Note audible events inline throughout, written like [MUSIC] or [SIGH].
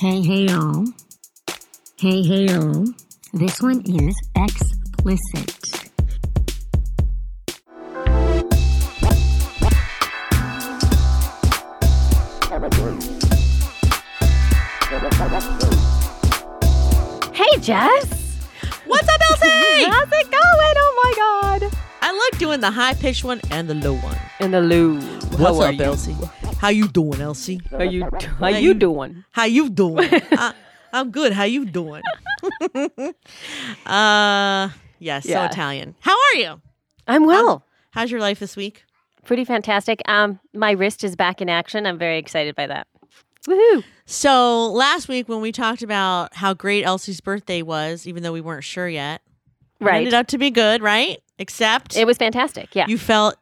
Hey, hey, y'all. Hey, hey, y'all. This one is explicit. Hey, Jess. What's up, Elsie? [LAUGHS] How's it going? Oh my God. I like doing the high pitched one and the low one. In the loo. What's up, Elsie? How you doing, Elsie? How you [LAUGHS] how you doing? How you doing? I, I'm good. How you doing? [LAUGHS] uh, yes, so Yeah. Italian. How are you? I'm well. How's your life this week? Pretty fantastic. Um, my wrist is back in action. I'm very excited by that. Woohoo! So last week when we talked about how great Elsie's birthday was, even though we weren't sure yet, it Right. ended up to be good, right? Except It was fantastic. Yeah. you felt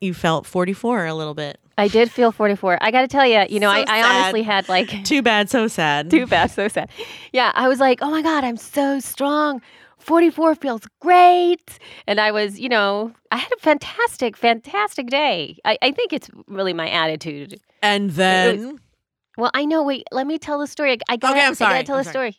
you felt 44 a little bit. I did feel 44. I got to tell you, you know, So I, I honestly had like [LAUGHS] Too bad, so sad. too bad, so sad. Yeah, I was like, oh my God, I'm so strong. 44 feels great. And I was, you know, I had a fantastic, fantastic day. I, I think it's really my attitude. And then Well, I know. Wait, let me tell the story. I, I gotta, Okay, I'm I sorry, gotta tell I'm the sorry. story.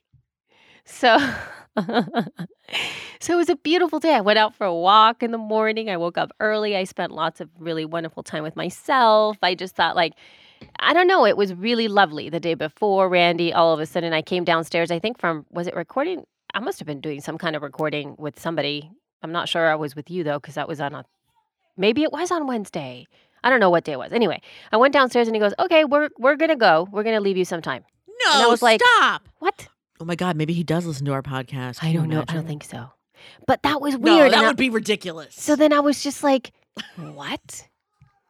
So, [LAUGHS] [LAUGHS] so it was a beautiful day. I went out for a walk in the morning. I woke up early. I spent lots of really wonderful time with myself. I just thought, like, I don't know. It was really lovely the day before. Randy, all of a sudden, I came downstairs. I think from was it recording? I must have been doing some kind of recording with somebody. I'm not sure I was with you though, because that was on a maybe it was on Wednesday. I don't know what day it was. Anyway, I went downstairs and he goes, "Okay, we're we're gonna go. We're gonna leave you some time." no, And I was like, stop. What? Oh my God, maybe he does listen to our podcast. Can I don't know. I don't think so. But that was No, weird. that and I- would be ridiculous. so then I was just like, [LAUGHS] "What?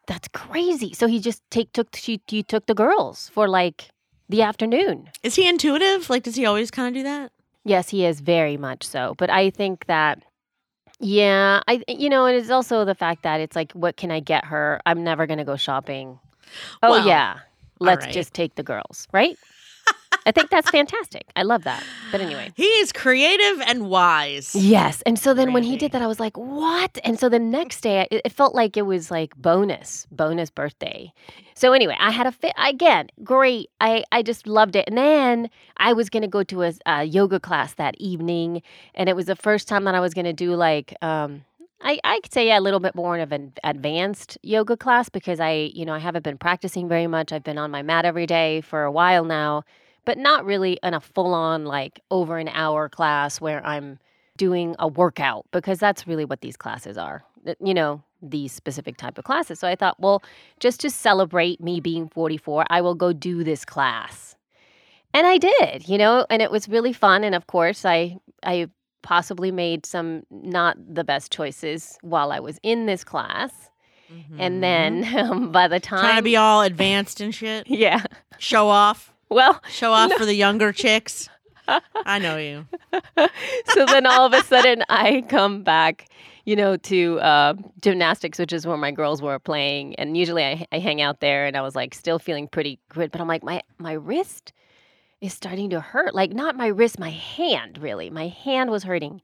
That's crazy." So he just take took she he took the girls for like the afternoon. is he intuitive? Like, does he always kind of do that? Yes, he is very much so. But I think that, yeah, I you know, and it is also the fact that it's like, what can I get her? I'm never gonna go shopping. Oh Well, yeah, let's right. just take the girls, right? I think that's fantastic. I love that. But anyway. He is creative and wise. Yes. And so then when he did that, I was like, what? And so the next day, it, it felt like it was like bonus, bonus birthday. So anyway, I had a fit again. Great. I, I just loved it. And then I was going to go to a, a yoga class that evening. And it was the first time that I was going to do like, um, I, I could say a little bit more of an advanced yoga class because I, you know, I haven't been practicing very much. I've been on my mat every day for a while now, but not really in a full on like over an hour class where I'm doing a workout because that's really what these classes are. You know, these specific type of classes. So I thought, well, just to celebrate me being 44, I will go do this class. And I did, you know, and it was really fun and of course I I possibly made some not the best choices while I was in this class. And then um, [LAUGHS] by the time Mm-hmm. trying to be all advanced and shit, [LAUGHS] yeah. show off, Well, show off for the younger [LAUGHS] chicks. I know you. so then all of a sudden I come back, you know, to uh, gymnastics, which is where my girls were playing, and usually I, I hang out there, and I was like still feeling pretty good, but I'm like my my wrist is starting to hurt, like not my wrist, my hand really, my hand was hurting.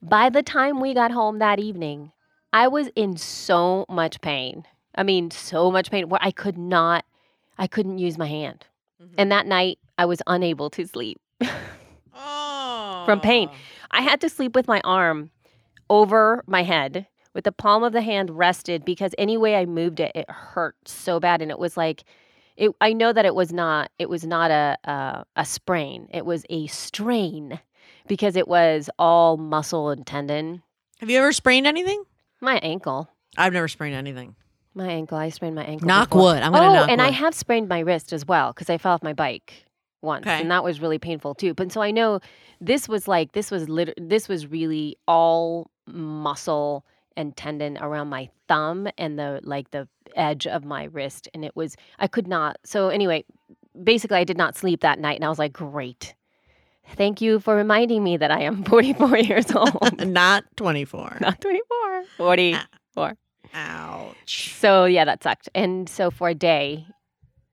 By the time we got home that evening, I was in so much pain. I mean, so much pain where I could not, I couldn't use my hand, and mm-hmm. that night I was unable to sleep. Oh. [LAUGHS] From pain. I had to sleep with my arm over my head with the palm of the hand rested because any way I moved it, it hurt so bad. And it was like, it, I know that it was not, it was not a, a, a sprain. It was a strain because it was all muscle and tendon. Have you ever sprained anything? My ankle, I've never sprained anything. My ankle, I sprained my ankle. Knock before. wood. I'm gonna oh, knock and I have sprained my wrist as well because I fell off my bike once, Okay. and that was really painful too. But so I know this was like this was lit- this was really all muscle and tendon around my thumb and the like the edge of my wrist, and it was I could not. So anyway, basically I did not sleep that night, and I was like, great. Thank you for reminding me that I am [LAUGHS] 44 years [LAUGHS] old. Not 24. Not 24. 44. Ouch. So yeah, that sucked. And so for a day,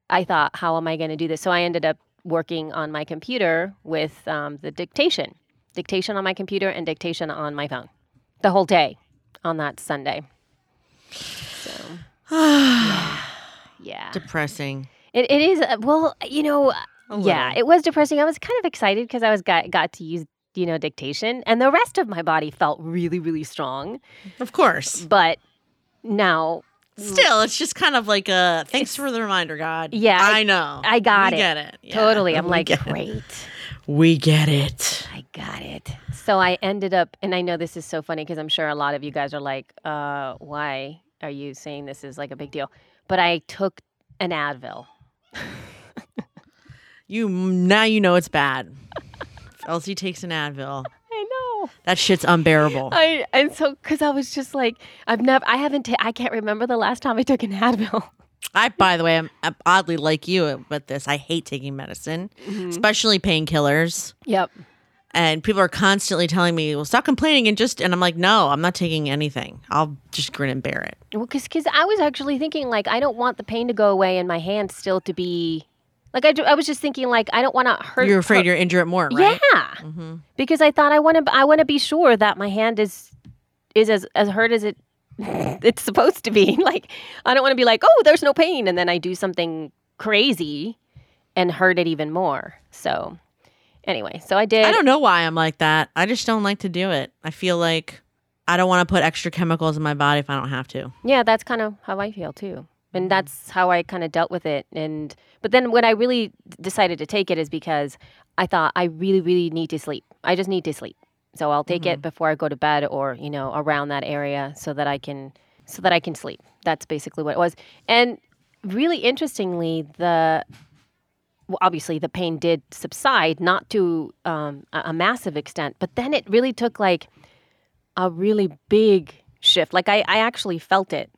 I thought, how am I going to do this? So I ended up working on my computer with um, the dictation, dictation on my computer and dictation on my phone, the whole day on that Sunday. So [SIGHS] yeah, Depressing. it, it is. uh, Well, you know, A yeah, it was depressing. I was kind of excited because I was got got to use you know dictation, and the rest of my body felt really really strong. Of course. But now Still, it's just kind of like a thanks for the reminder, God. Yeah, I- I, know. I got we it. get it. Yeah, Totally. I'm [LAUGHS] we like, get it. great. We get it. I got it. So I ended up, and I know this is so funny because I'm sure a lot of you guys are like, uh, why are you saying this is like a big deal? But I took an Advil. [LAUGHS] You now you know it's bad. Elsie takes an Advil. That shit's unbearable. I and so because I was just like, I've never, I haven't, ta- I can't remember the last time I took an Advil. I, by the way, I'm, I'm oddly like you with this. I hate taking medicine, mm-hmm. especially painkillers. Yep. And people are constantly telling me, "Well, stop complaining and just." And I'm like, "No, I'm not taking anything. I'll just grin and bear it." Well, because I was actually thinking like I don't want the pain to go away and my hand still to be, like I, do- I was just thinking like I don't want to hurt. You're afraid hurt- you're injure it more, right? Yeah. hmm because I thought I want to I want to be sure that my hand is is as as hurt as it [LAUGHS] it's supposed to be. [LAUGHS] Like I don't want to be like, "Oh, there's no pain," and then I do something crazy and hurt it even more. So anyway, so I did I don't know why I'm like that. I just don't like to do it. I feel like I don't want to put extra chemicals in my body if I don't have to. Yeah, that's kind of how I feel too. And that's how I kind of dealt with it. And but then when I really decided to take it is because I thought I really really need to sleep. I just need to sleep. So I'll take it before I go to bed or, you know, around that area so that I can so that I can sleep. That's basically what it was. And really interestingly, the well, obviously the pain did subside, not to um, a, a massive extent, but then it really took like a really big shift. Like I, I actually felt it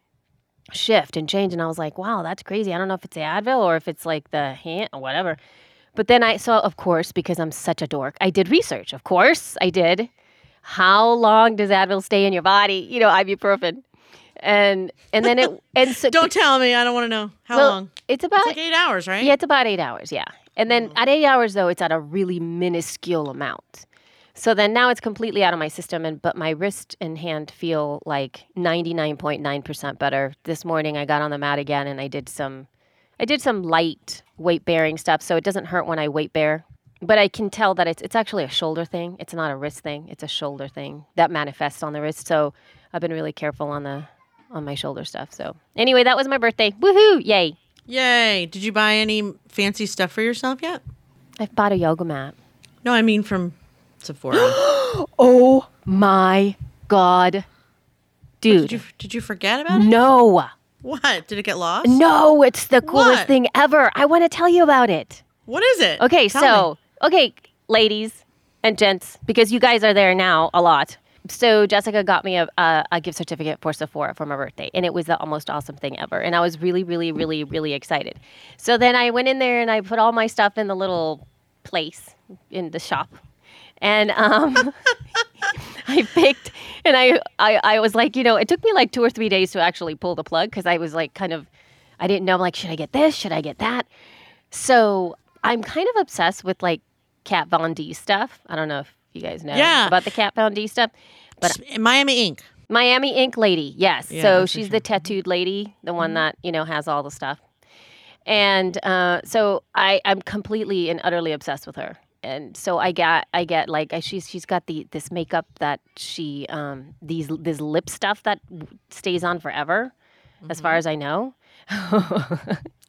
shift and change, and I was like, wow, that's crazy. I don't know if it's the Advil or if it's like the hand or whatever. But then I saw, of course, because I'm such a dork, I did research. Of course, I did. How long does Advil stay in your body? You know, ibuprofen, and and then it [LAUGHS] and so Don't tell me. I don't want to know how well, long. It's about It's like eight hours, right? yeah, it's about eight hours. Yeah, and then at eight hours though, it's at a really minuscule amount. So then now it's completely out of my system, and but my wrist and hand feel like ninety nine point nine percent better. This morning I got on the mat again, and I did some, I did some light weight bearing stuff, so it doesn't hurt when I weight bear. But I can tell that it's it's actually a shoulder thing. It's not a wrist thing. It's a shoulder thing that manifests on the wrist. So I've been really careful on the on my shoulder stuff. So anyway, that was my birthday. Woohoo! Yay! Yay! Did you buy any fancy stuff for yourself yet? I've bought a yoga mat. No, I mean from Sephora. [GASPS] Oh my god. Dude. did you Did you forget about it? no. What? Did it get lost? No, it's the coolest What? thing ever. I want to tell you about it. What is it? Okay, Tell so, okay, ladies and gents, because you guys are there now a lot. So Jessica got me a, a, a gift certificate for Sephora for my birthday, and it was the most awesome thing ever. And I was really, really, really, really excited. So then I went in there and I put all my stuff in the little place in the shop, and um, [LAUGHS] I picked, and I, I, I was like, you know, it took me like two or three days to actually pull the plug because I was like, kind of, I didn't know, like, should I get this? Should I get that? So I'm kind of obsessed with like Kat Von D stuff. I don't know if you guys know Yeah. about the Kat Von D stuff. But Miami Ink. Miami Ink lady, yes. Yeah, so she's sure. the tattooed lady, the one that you know has all the stuff. And uh, so I, I'm completely and utterly obsessed with her. And so I got, I get like, she's she's got the this makeup that she, um, these this lip stuff that stays on forever, as Mm-hmm. far as I know. [LAUGHS]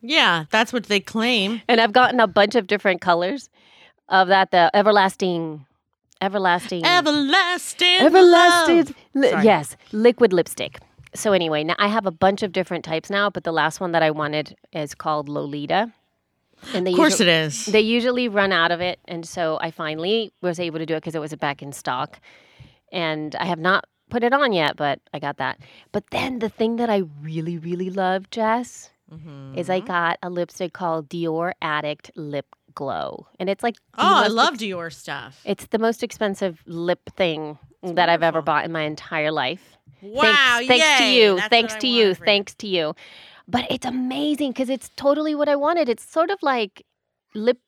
Yeah, that's what they claim. and I've gotten a bunch of different colors of that. The everlasting, everlasting, Everlasting. everlasting. li- yes, liquid lipstick. So anyway, now I have a bunch of different types now, but the last one that I wanted is called Lolita. And they Of course usually, it is. They usually run out of it, and so I finally was able to do it because it was back in stock. And I have not put it on yet, but I got that. But then the thing that I really, really love, Jess, is I Mhm. got a lipstick called Dior Addict Lip Glow, and it's like Oh, I love ex- Dior stuff. it's the most expensive lip thing that I've ever bought in my entire life. Wow! thanks, thanks to you. that's Thanks to you. Thanks to you. But it's amazing because it's totally what I wanted. It's sort of like lip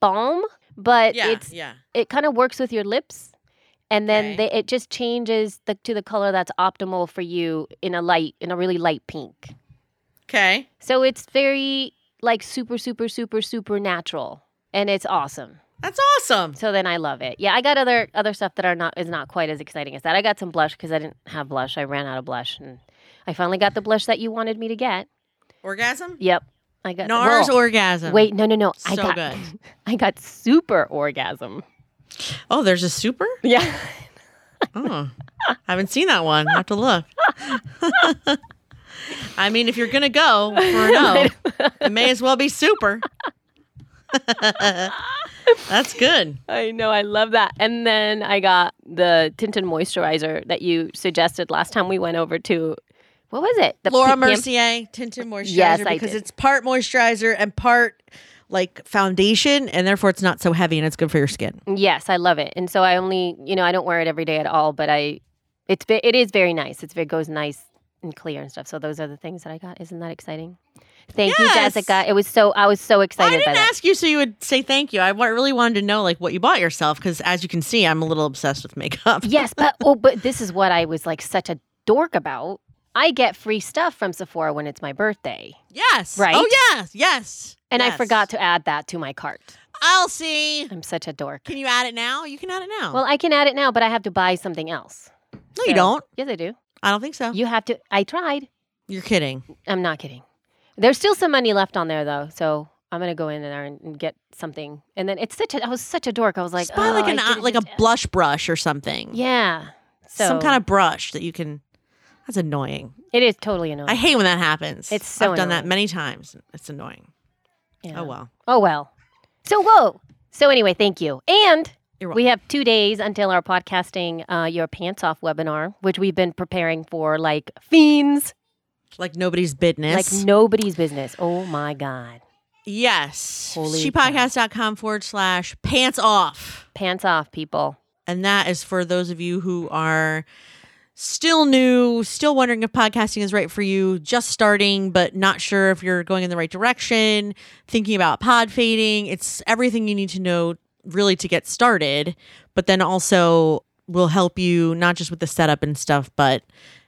balm, but Yeah, it's yeah. it kind of works with your lips, and then Okay. they, it just changes the, to the color that's optimal for you in a light in a really light pink. Okay. So it's very like super super super super natural, and it's awesome. That's awesome. So then I love it. Yeah, I got other other stuff that are not is not quite as exciting as that. I got some blush because I didn't have blush. I ran out of blush, and I finally got the blush that you wanted me to get. Orgasm? Yep, I got NARS well, orgasm. Wait, no, no, no. I So got good. [LAUGHS] I got super orgasm. Oh, there's a super? Yeah. [LAUGHS] Oh, I haven't seen that one. I have to look. [LAUGHS] I mean, if you're gonna go for a no, it may as well be super. That's good. I know, I love that. And then I got the tinted moisturizer that you suggested last time we went over to. What was it? The Laura P- Mercier tinted moisturizer Yes, because it's part moisturizer and part like foundation, and therefore it's not so heavy and it's good for your skin. Yes, I love it. And so I only, you know, I don't wear it every day at all, but I, it's it is very nice. It's it goes nice and clear and stuff. So those are the things that I got. Isn't that exciting? Thank you, Jessica. It was so I was so excited I didn't ask you so you would say thank you. I really wanted to know like what you bought yourself because, as you can see, I'm a little obsessed with makeup. yes, but oh, but this is what I was like such a dork about. I get free stuff from Sephora when it's my birthday, Yes. Right? Oh yes. Yes. and I forgot to add that to my cart. I'll see. I'm such a dork. Can you add it now? You can add it now. Well, I can add it now, but I have to buy something else. no, you don't. Yes, I do. I don't think so. You have to. I tried. You're kidding. I'm not kidding. There's still some money left on there though, so I'm gonna go in there and, get something. And then it's such a. I was such a dork. I was like, Just buy oh, like an uh, like a blush brush or something. Yeah. So Some kind of brush that you can. That's annoying. It is totally annoying. I hate when that happens. It's so I've done that many times. It's annoying. Yeah. Oh well. Oh well. So whoa. So anyway, thank you. And we have two days until our podcasting uh, your pants off webinar, which we've been preparing for like fiends, Like nobody's business. like nobody's business. Oh my god. yes. Holy Shepodcast.com forward slash pants off. Pants off, people. And that is for those of you who are still new, still wondering if podcasting is right for you, just starting, but not sure if you're going in the right direction, thinking about pod fading. It's everything you need to know really to get started, but then also will help you not just with the setup and stuff, but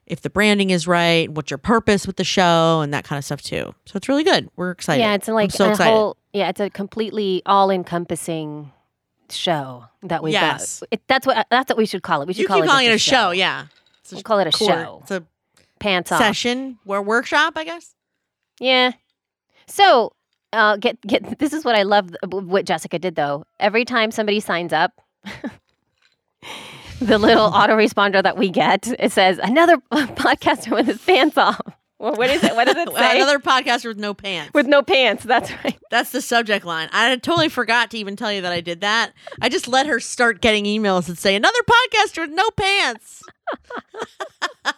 if the branding is right, what's your purpose with the show, and that kind of stuff too. So it's really good. We're excited. Yeah, it's like I'm so a excited. whole. Yeah, it's a completely all-encompassing show that we've Yes. got. It, that's what that's what we should call it. We should you call keep it calling it a just show, yeah. A We'll call it a court- show. It's a Pants off. session, or workshop, I guess. Yeah. So, uh, get get. This is what I love. What Jessica did though. Every time somebody signs up, [LAUGHS] the little [LAUGHS] autoresponder that we get it says another [LAUGHS] podcaster with his pants off. Well, what is it? What does it [LAUGHS] say? Another podcaster with no pants. with no pants. That's right. That's the subject line. I totally forgot to even tell you that I did that. I just let her start getting emails that say another podcaster with no pants. [LAUGHS]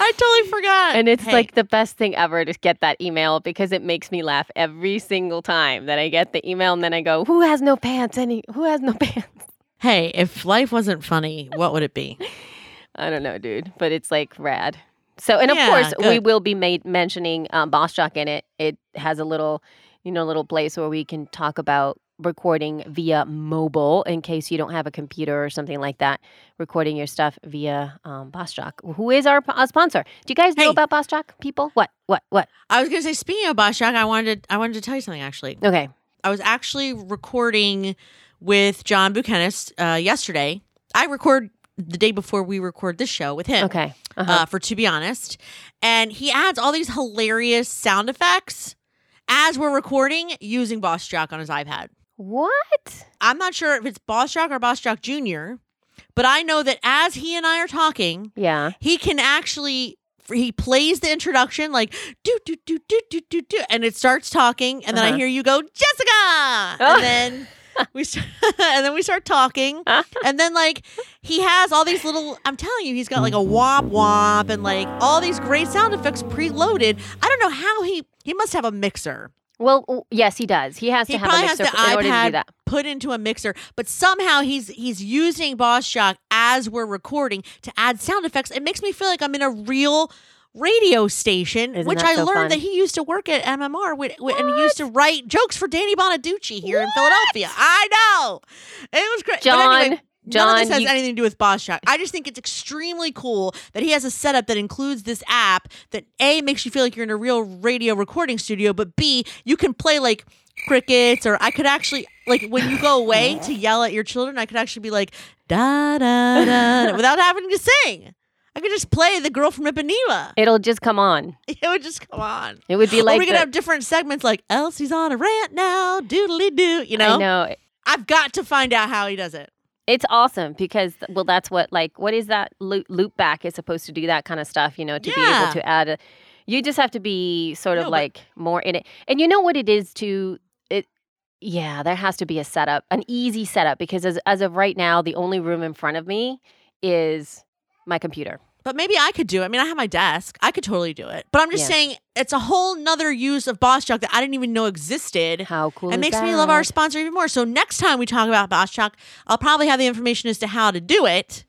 I totally forgot. And it's Hey, like the best thing ever to get that email because it makes me laugh every single time that I get the email and then I go, "Who has no pants? Any? Who has no [LAUGHS] pants?" hey, if life wasn't funny, what would it be? I don't know, dude, but it's like rad. So, and of Yeah, course, we will be made mentioning um, Boss Jock in it. It has a little, you know, little place where we can talk about recording via mobile in case you don't have a computer or something like that. Recording your stuff via um, Boss Jock, who is our, our sponsor. Do you guys know Hey. about Boss Jock, people? What? What? What? I was gonna say, speaking of Boss Jock, I wanted to, I wanted to tell you something actually. Okay. I was actually recording with John Buchanan uh, yesterday. I record the day before we record this show with him. Okay. Uh-huh. uh, for to be honest. And he adds all these hilarious sound effects as we're recording using Boss Jock on his iPad. what? I'm not sure if it's Boss Jock or Boss Jock Jr., but I know that as he and I are talking, Yeah. he can actually he plays the introduction like do do do do do do do and it starts talking and then I Uh-huh. hear you go Jessica Oh. and [LAUGHS] then [LAUGHS] we start, [LAUGHS] and then we start talking, uh-huh. and then like he has all these little. I'm telling you, he's got like a womp womp and like all these great sound effects preloaded. I don't know how he he must have a mixer. Well, yes, he does. He has He to have a probably has mixer the f- in order to do iPad that. put into a mixer, but somehow he's he's using Boss Jock as we're recording to add sound effects. It makes me feel like I'm in a real radio station, Isn't which I so learned fun? that he used to work at MMR with, with- and he used to write jokes for Danny Bonaduce here in Philadelphia. I know it was great. John, anyway, None of this has you- anything to do with Boss Jock. I just think it's extremely cool that he has a setup that includes this app that A makes you feel like you're in a real radio recording studio, but B, you can play like crickets or I could actually like when you go away to yell at your children, I could actually be like da da da, without having to sing. I could just play the girl from Ipanema. It'll just come on. [LAUGHS] It would just come on. It would be or like we could the- have different segments like Elsie's on a rant now, doodly doo. You know, I know. I've got to find out how he does it. It's awesome because well, that's what like what is that loop, loop back is supposed to do that kind of stuff, you know, to be able to add. A, you just have to be sort of No, but- like more in it, and you know what it is to it. Yeah, there has to be a setup, an easy setup, because as as of right now, the only room in front of me is my computer. But maybe I could do it. I mean, I have my desk. I could totally do it. But I'm just Yeah. saying it's a whole nother use of Boss Jock that I didn't even know existed. How cool! It makes me love our sponsor even more. So next time we talk about Boss Jock, I'll probably have the information as to how to do it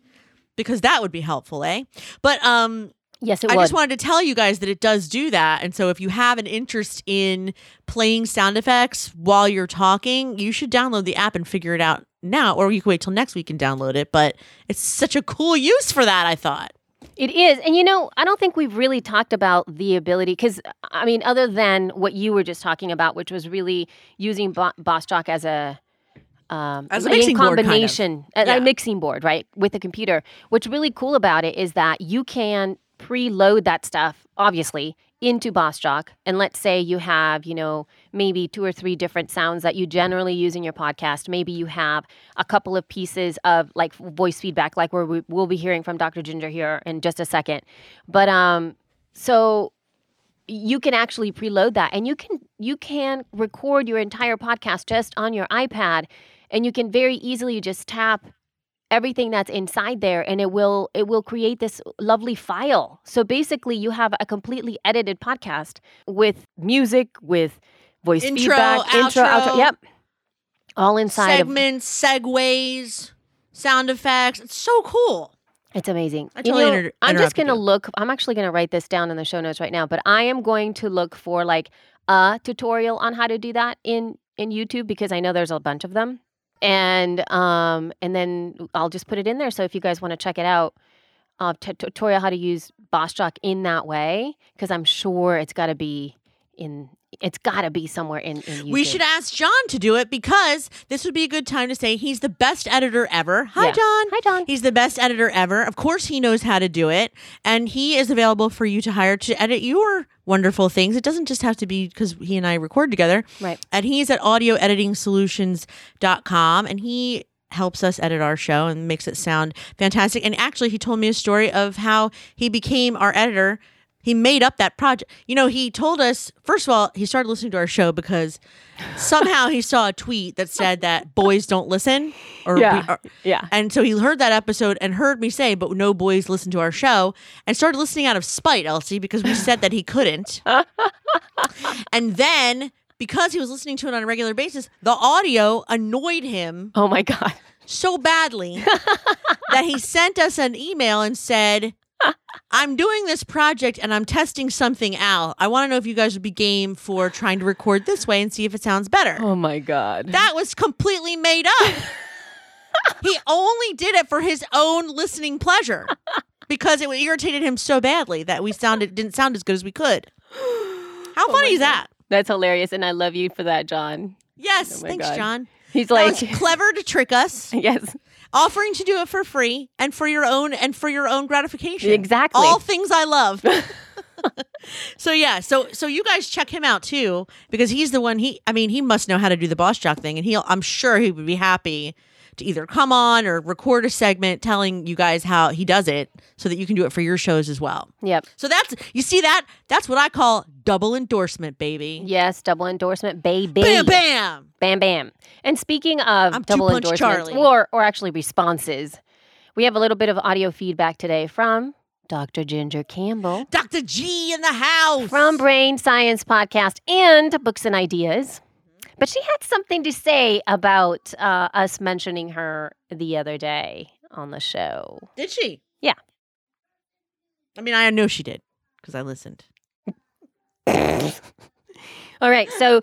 because that would be helpful, eh? But um Yes, it was. I would. just wanted to tell you guys that it does do that. And so if you have an interest in playing sound effects while you're talking, you should download the app and figure it out now or you can wait till next week and download it, but it's such a cool use for that, I thought. It is. And you know, I don't think we've really talked about the ability because I mean, other than what you were just talking about, which was really using Bo- Boss Jock as a um, As a in mixing board, kind of. combination, Yeah. a mixing board, right, with the computer. What's really cool about it is that you can preload that stuff, obviously, into Boss Jock. And let's say you have, you know, maybe two or three different sounds that you generally use in your podcast. Maybe you have a couple of pieces of like voice feedback, like where we, we'll be hearing from Dr. Ginger here in just a second. But um, so you can actually preload that, and you can you can record your entire podcast just on your iPad, and you can very easily just tap everything that's inside there and it will it will create this lovely file so basically you have a completely edited podcast with music with voice Intro, feedback intro outro. outro yep all inside of segments, segues, sound effects. It's so cool. It's amazing. I You totally know, inter- I'm just going to look. I'm actually going to write this down in the show notes right now. But I am going to look for like a tutorial on how to do that in in YouTube because I know there's a bunch of them, and um and then I'll just put it in there. So if you guys want to check it out, uh, t- tutorial how to use Boss Jock in that way because I'm sure it's got to be in. It's got to be somewhere in, in. We should ask John to do it because this would be a good time to say he's the best editor ever. Hi, Yeah. John. Hi, John. He's the best editor ever. Of course, he knows how to do it, and he is available for you to hire to edit your wonderful things. It doesn't just have to be because he and I record together. Right. And he's at audioeditingsolutions.com, and he helps us edit our show and makes it sound fantastic. And actually, he told me a story of how he became our editor. He made up that project. You know, he told us, first of all, he started listening to our show because somehow he saw a tweet that said that boys don't listen. Or, Yeah. we, or- Yeah. and so he heard that episode and heard me say, but no boys listen to our show and started listening out of spite, Elsie, because we said that he couldn't. [LAUGHS] and then because he was listening to it on a regular basis, the audio annoyed him Oh my God. so badly [LAUGHS] that he sent us an email and said, I'm doing this project and I'm testing something out. I want to know if you guys would be game for trying to record this way and see if it sounds better. Oh my God. That was completely made up. he only did it for his own listening pleasure because it irritated him so badly that we sounded didn't sound as good as we could. How [GASPS] oh funny is that? That's hilarious, and I love you for that, John. Yes, Oh thanks, God. John. He's like, clever to trick us, [LAUGHS] yes, offering to do it for free and for your own and for your own gratification. Exactly. All things I love. [LAUGHS] so yeah, so so you guys check him out too because he's the one he I mean, he must know how to do the boss jock thing and he'll I'm sure he would be happy to either come on or record a segment telling you guys how he does it so that you can do it for your shows as well. Yep. So that's you see that that's what I call double endorsement, baby. Yes, double endorsement, baby. Bam bam. Bam, bam. And speaking of I'm double endorsements, Charlie. or or actually responses, we have a little bit of audio feedback today from Dr. Ginger Campbell Dr. G in the house. from Brain Science Podcast and Books and Ideas. But she had something to say about uh, us mentioning her the other day on the show. Did she? Yeah. I mean, I know she did because I listened. All right, so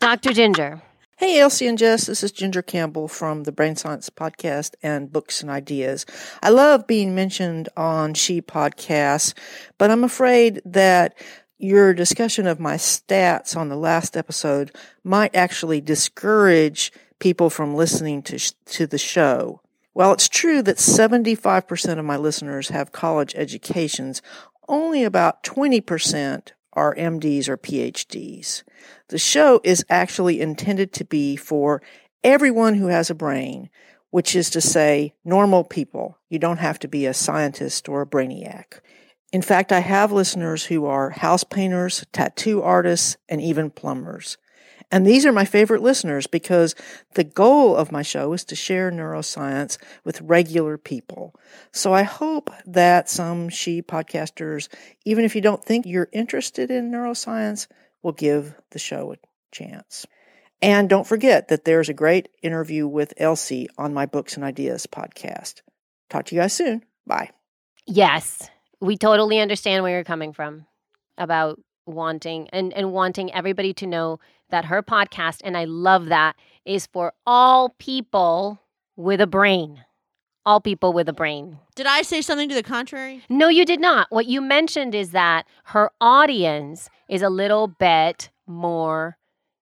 Dr. Ginger. Hey, Elsie and Jess, this is Ginger Campbell from the Brain Science Podcast and Books and Ideas. I love being mentioned on She Podcasts, but I'm afraid that your discussion of my stats on the last episode might actually discourage people from listening to, sh- to the show. While it's true that 75% of my listeners have college educations, only about 20% are MDs or PhDs. The show is actually intended to be for everyone who has a brain, which is to say, normal people. You don't have to be a scientist or a brainiac. In fact, I have listeners who are house painters, tattoo artists, and even plumbers. And these are my favorite listeners because the goal of my show is to share neuroscience with regular people. So I hope that some she podcasters, even if you don't think you're interested in neuroscience, will give the show a chance. And don't forget that there's a great interview with Elsie on my Books and Ideas podcast. Talk to you guys soon. Bye. Yes, we totally understand where you're coming from about wanting and, and wanting everybody to know that her podcast, and I love that, is for all people with a brain. All people with a brain. Did I say something to the contrary? No, you did not. What you mentioned is that her audience is a little bit more,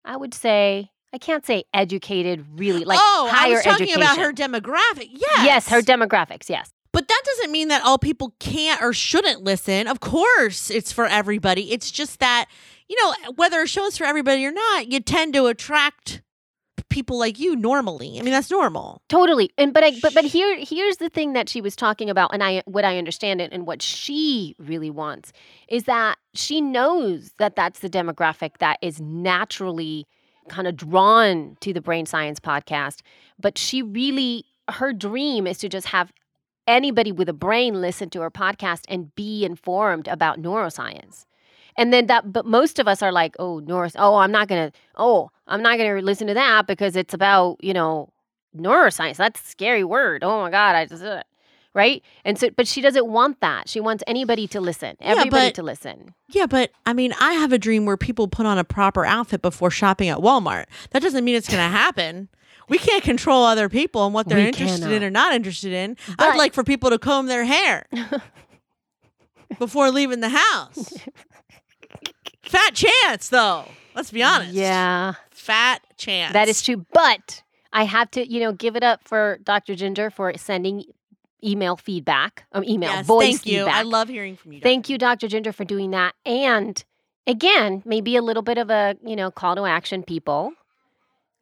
I would say, I can't say educated, really, like oh, higher I was talking education. about her demographic. Yes. Yes, her demographics. Yes. But that doesn't mean that all people can't or shouldn't listen. Of course, it's for everybody. It's just that, you know, whether a show is for everybody or not, you tend to attract people like you normally. I mean, that's normal. Totally. And but I but but here here's the thing that she was talking about and I what I understand it and what she really wants is that she knows that that's the demographic that is naturally kind of drawn to the brain science podcast, but she really her dream is to just have anybody with a brain listen to her podcast and be informed about neuroscience. And then that, but most of us are like, oh, neuro, oh, I'm not gonna, oh, I'm not gonna listen to that because it's about, you know, neuroscience. That's a scary word. Oh my God, I just, uh, right? And so, but she doesn't want that. She wants anybody to listen, Yeah, everybody but- to listen. Yeah, but I mean, I have a dream where people put on a proper outfit before shopping at Walmart. That doesn't mean it's to happen. We can't control other people and what they're We interested in or not interested in. But- I'd like for people to comb their hair [LAUGHS] before leaving the house. Fat chance, though. Let's be honest. Yeah, Fat chance. that is true. But I have to, you know, give it up for Dr. Ginger for sending email feedback, um, email, Yes, voice thank you. feedback. I love hearing from you. Thank you, Dr. Ginger, for doing that. And again, maybe a little bit of a, you know, call to action, people.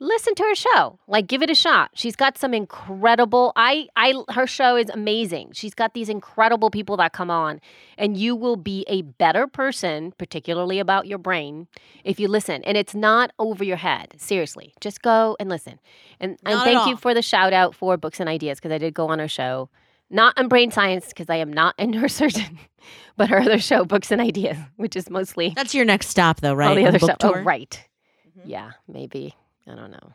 Listen to her show. Like give it a shot. She's got some incredible I I her show is amazing. She's got these incredible people that come on and you will be a better person, particularly about your brain, if you listen. And it's not over your head. Seriously. Just go and listen. And, and Not at thank you for the shout out for books and ideas because I did go on her show. Not on brain science because I am not a [LAUGHS] neurosurgeon, but her other show, Books and Ideas, which is mostly That's your next stop, though, right? all the other stuff. Oh, right. Mhm. Yeah, maybe. I don't know.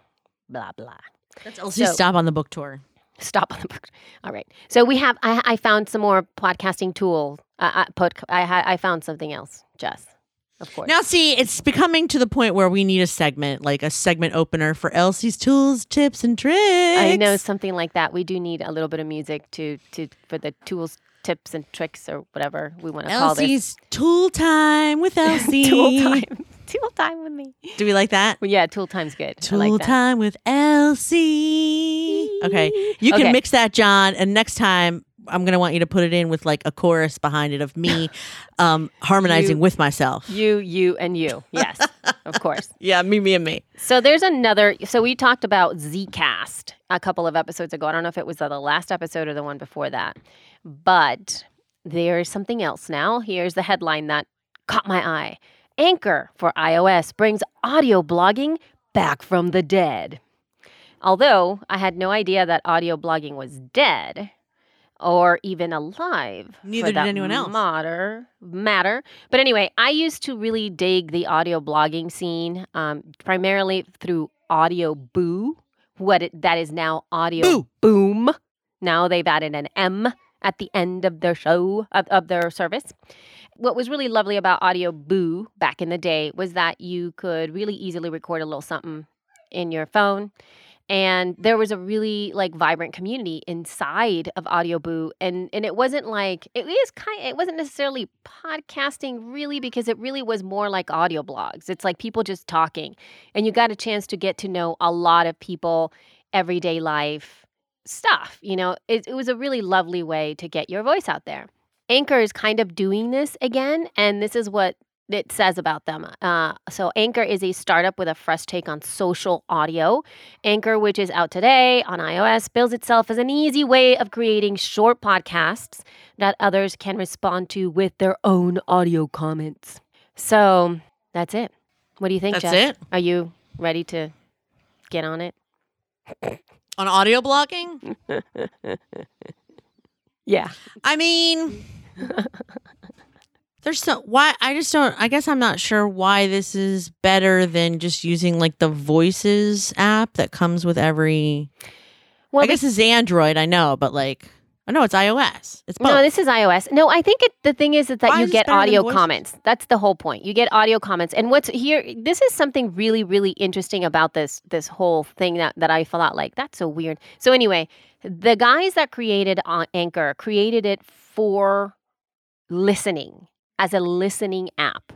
Blah blah. That's Elsie's So- stop on the book tour. Stop on the book. All right. So we have. I, I found some more podcasting tool. Uh, I put. I I found something else. Jess, of course. Now, see, it's becoming to the point where we need a segment, like a segment opener for Elsie's tools, tips, and tricks. I know something like that. We do need a little bit of music to to for the tools, tips, and tricks, or whatever we want to call this. Elsie's tool time with [LAUGHS] Elsie. tool time. Tool time with me. Do we like that? Well, yeah, tool time's good. Tool like time with Elsie. Okay, you can Okay. mix that, John, and next time I'm gonna want you to put it in with like a chorus behind it of me [LAUGHS] um harmonizing You- with myself. You, you, and you. Yes, of course. [LAUGHS] Yeah, me, me, and me. So there's another. So we talked about Zcast a couple of episodes ago. I don't know if it was the last episode or the one before that, but there's something else now. Here's the headline that caught my eye: Anchor for iOS brings audio blogging back from the dead. Although I had no idea that audio blogging was dead or even alive. for Neither did anyone else. Matter, matter. But anyway, I used to really dig the audio blogging scene, um, primarily through Audio Boo, what it, that is now Audio Boo. Boom. Now they've added an M at the end of their show of, of their service. What was really lovely about Audio Boo back in the day was that you could really easily record a little something in your phone and there was a really like vibrant community inside of audio boo and and it wasn't like it is kind it wasn't necessarily podcasting really because it really was more like audio blogs. It's like people just talking and you got a chance to get to know a lot of people everyday life stuff you know? It, it was a really lovely way to get your voice out there anchor is kind of doing this again and this is what it says about them. Uh, so, Anchor is a startup with a fresh take on social audio. Anchor, which is out today on iOS, bills itself as an easy way of creating short podcasts that others can respond to with their own audio comments. So, that's it. What do you think, That's Jess? it? Are you ready to get on it? On audio blogging? [LAUGHS] Yeah. I mean, there's so why I just don't. I guess I'm not sure why this is better than just using like the Voices app that comes with every. Well, I guess it's Android. I know, but like, I know it's iOS. It's both. No, this is iOS. No, I think it, the thing is, is that Why you is get audio comments. That's the whole point. You get audio comments. And what's here, this is something really, really interesting about this this whole thing that, that I thought like, that's so weird. So anyway, the guys that created uh, Anchor created it for listening as a listening app.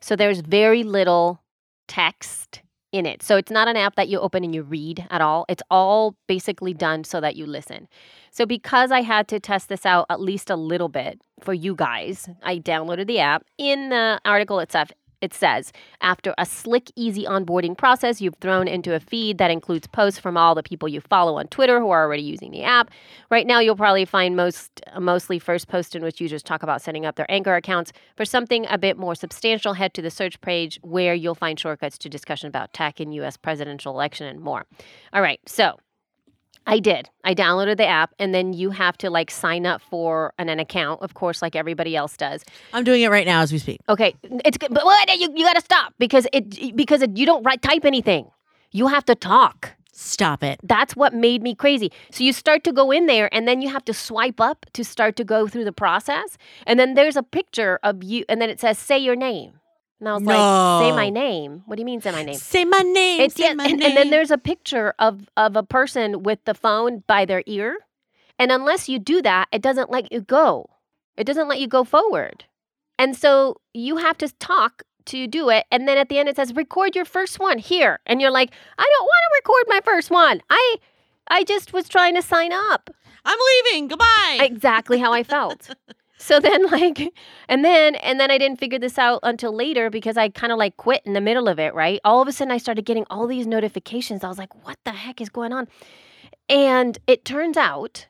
So there's very little text in it. So it's not an app that you open and you read at all. It's all basically done so that you listen. So because I had to test this out at least a little bit for you guys, I downloaded the app. In the article itself, it says, after a slick, easy onboarding process, you've thrown into a feed that includes posts from all the people you follow on Twitter who are already using the app. Right now, you'll probably find most uh, mostly first post in which users talk about setting up their Anchor accounts. For something a bit more substantial, head to the search page where you'll find shortcuts to discussion about tech and U.S. presidential election and more. All right, so I did. I downloaded the app, and then you have to like sign up for an, an account, of course, like everybody else does. I'm doing it right now as we speak. Okay, it's good, but what you you got to stop because it because it, you don't write type anything. You have to talk. Stop it. That's what made me crazy. So you start to go in there, and then you have to swipe up to start to go through the process, and then there's a picture of you, and then it says "Say your name," and I was like, "Say my name." What do you mean, say my name? Say my name. It's say yeah, my and, name. and then there's a picture of of a person with the phone by their ear, and unless you do that, it doesn't let you go. It doesn't let you go forward, and so you have to talk to do it. And then at the end, it says record your first one here, and you're like, I don't want to record my first one. I I just was trying to sign up. I'm leaving. Goodbye. Exactly how I felt. [LAUGHS] So then [LAUGHS] like and then and then I didn't figure this out until later because I kind of like quit in the middle of it, right? All of a sudden I started getting all these notifications. I was like, "What the heck is going on?" And it turns out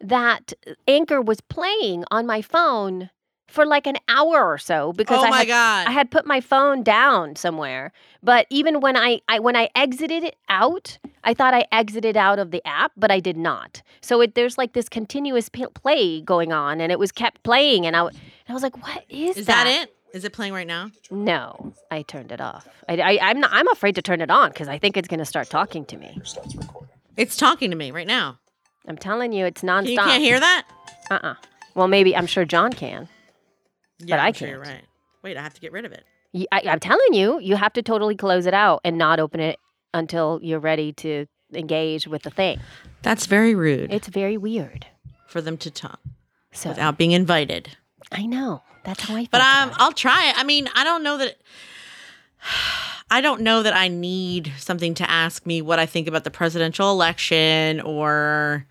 that Anchor was playing on my phone for like an hour or so because oh I had god. I had put my phone down somewhere. But even when I, I when I exited it out, I thought I exited out of the app, but I did not. So it, there's like this continuous p- play going on, and it was kept playing, and I, and I was like, "What is, is that it? Is it playing right now? No, I turned it off. I, I, I'm not. I'm afraid to turn it on because I think it's going to start talking to me. It's talking to me right now. I'm telling you, it's nonstop. You can't hear that? Uh-uh. Well, maybe I'm sure John can. Yeah, I I'm sure you're can't. right. Wait, I have to get rid of it. I'm telling you, you have to totally close it out and not open it until you're ready to engage with the thing. That's very rude It's very weird. for them to talk So without being invited. I know that's how I. Felt But um. I'll try. I mean, I don't know that. [SIGHS] I don't know that I need something to ask me what I think about the presidential election or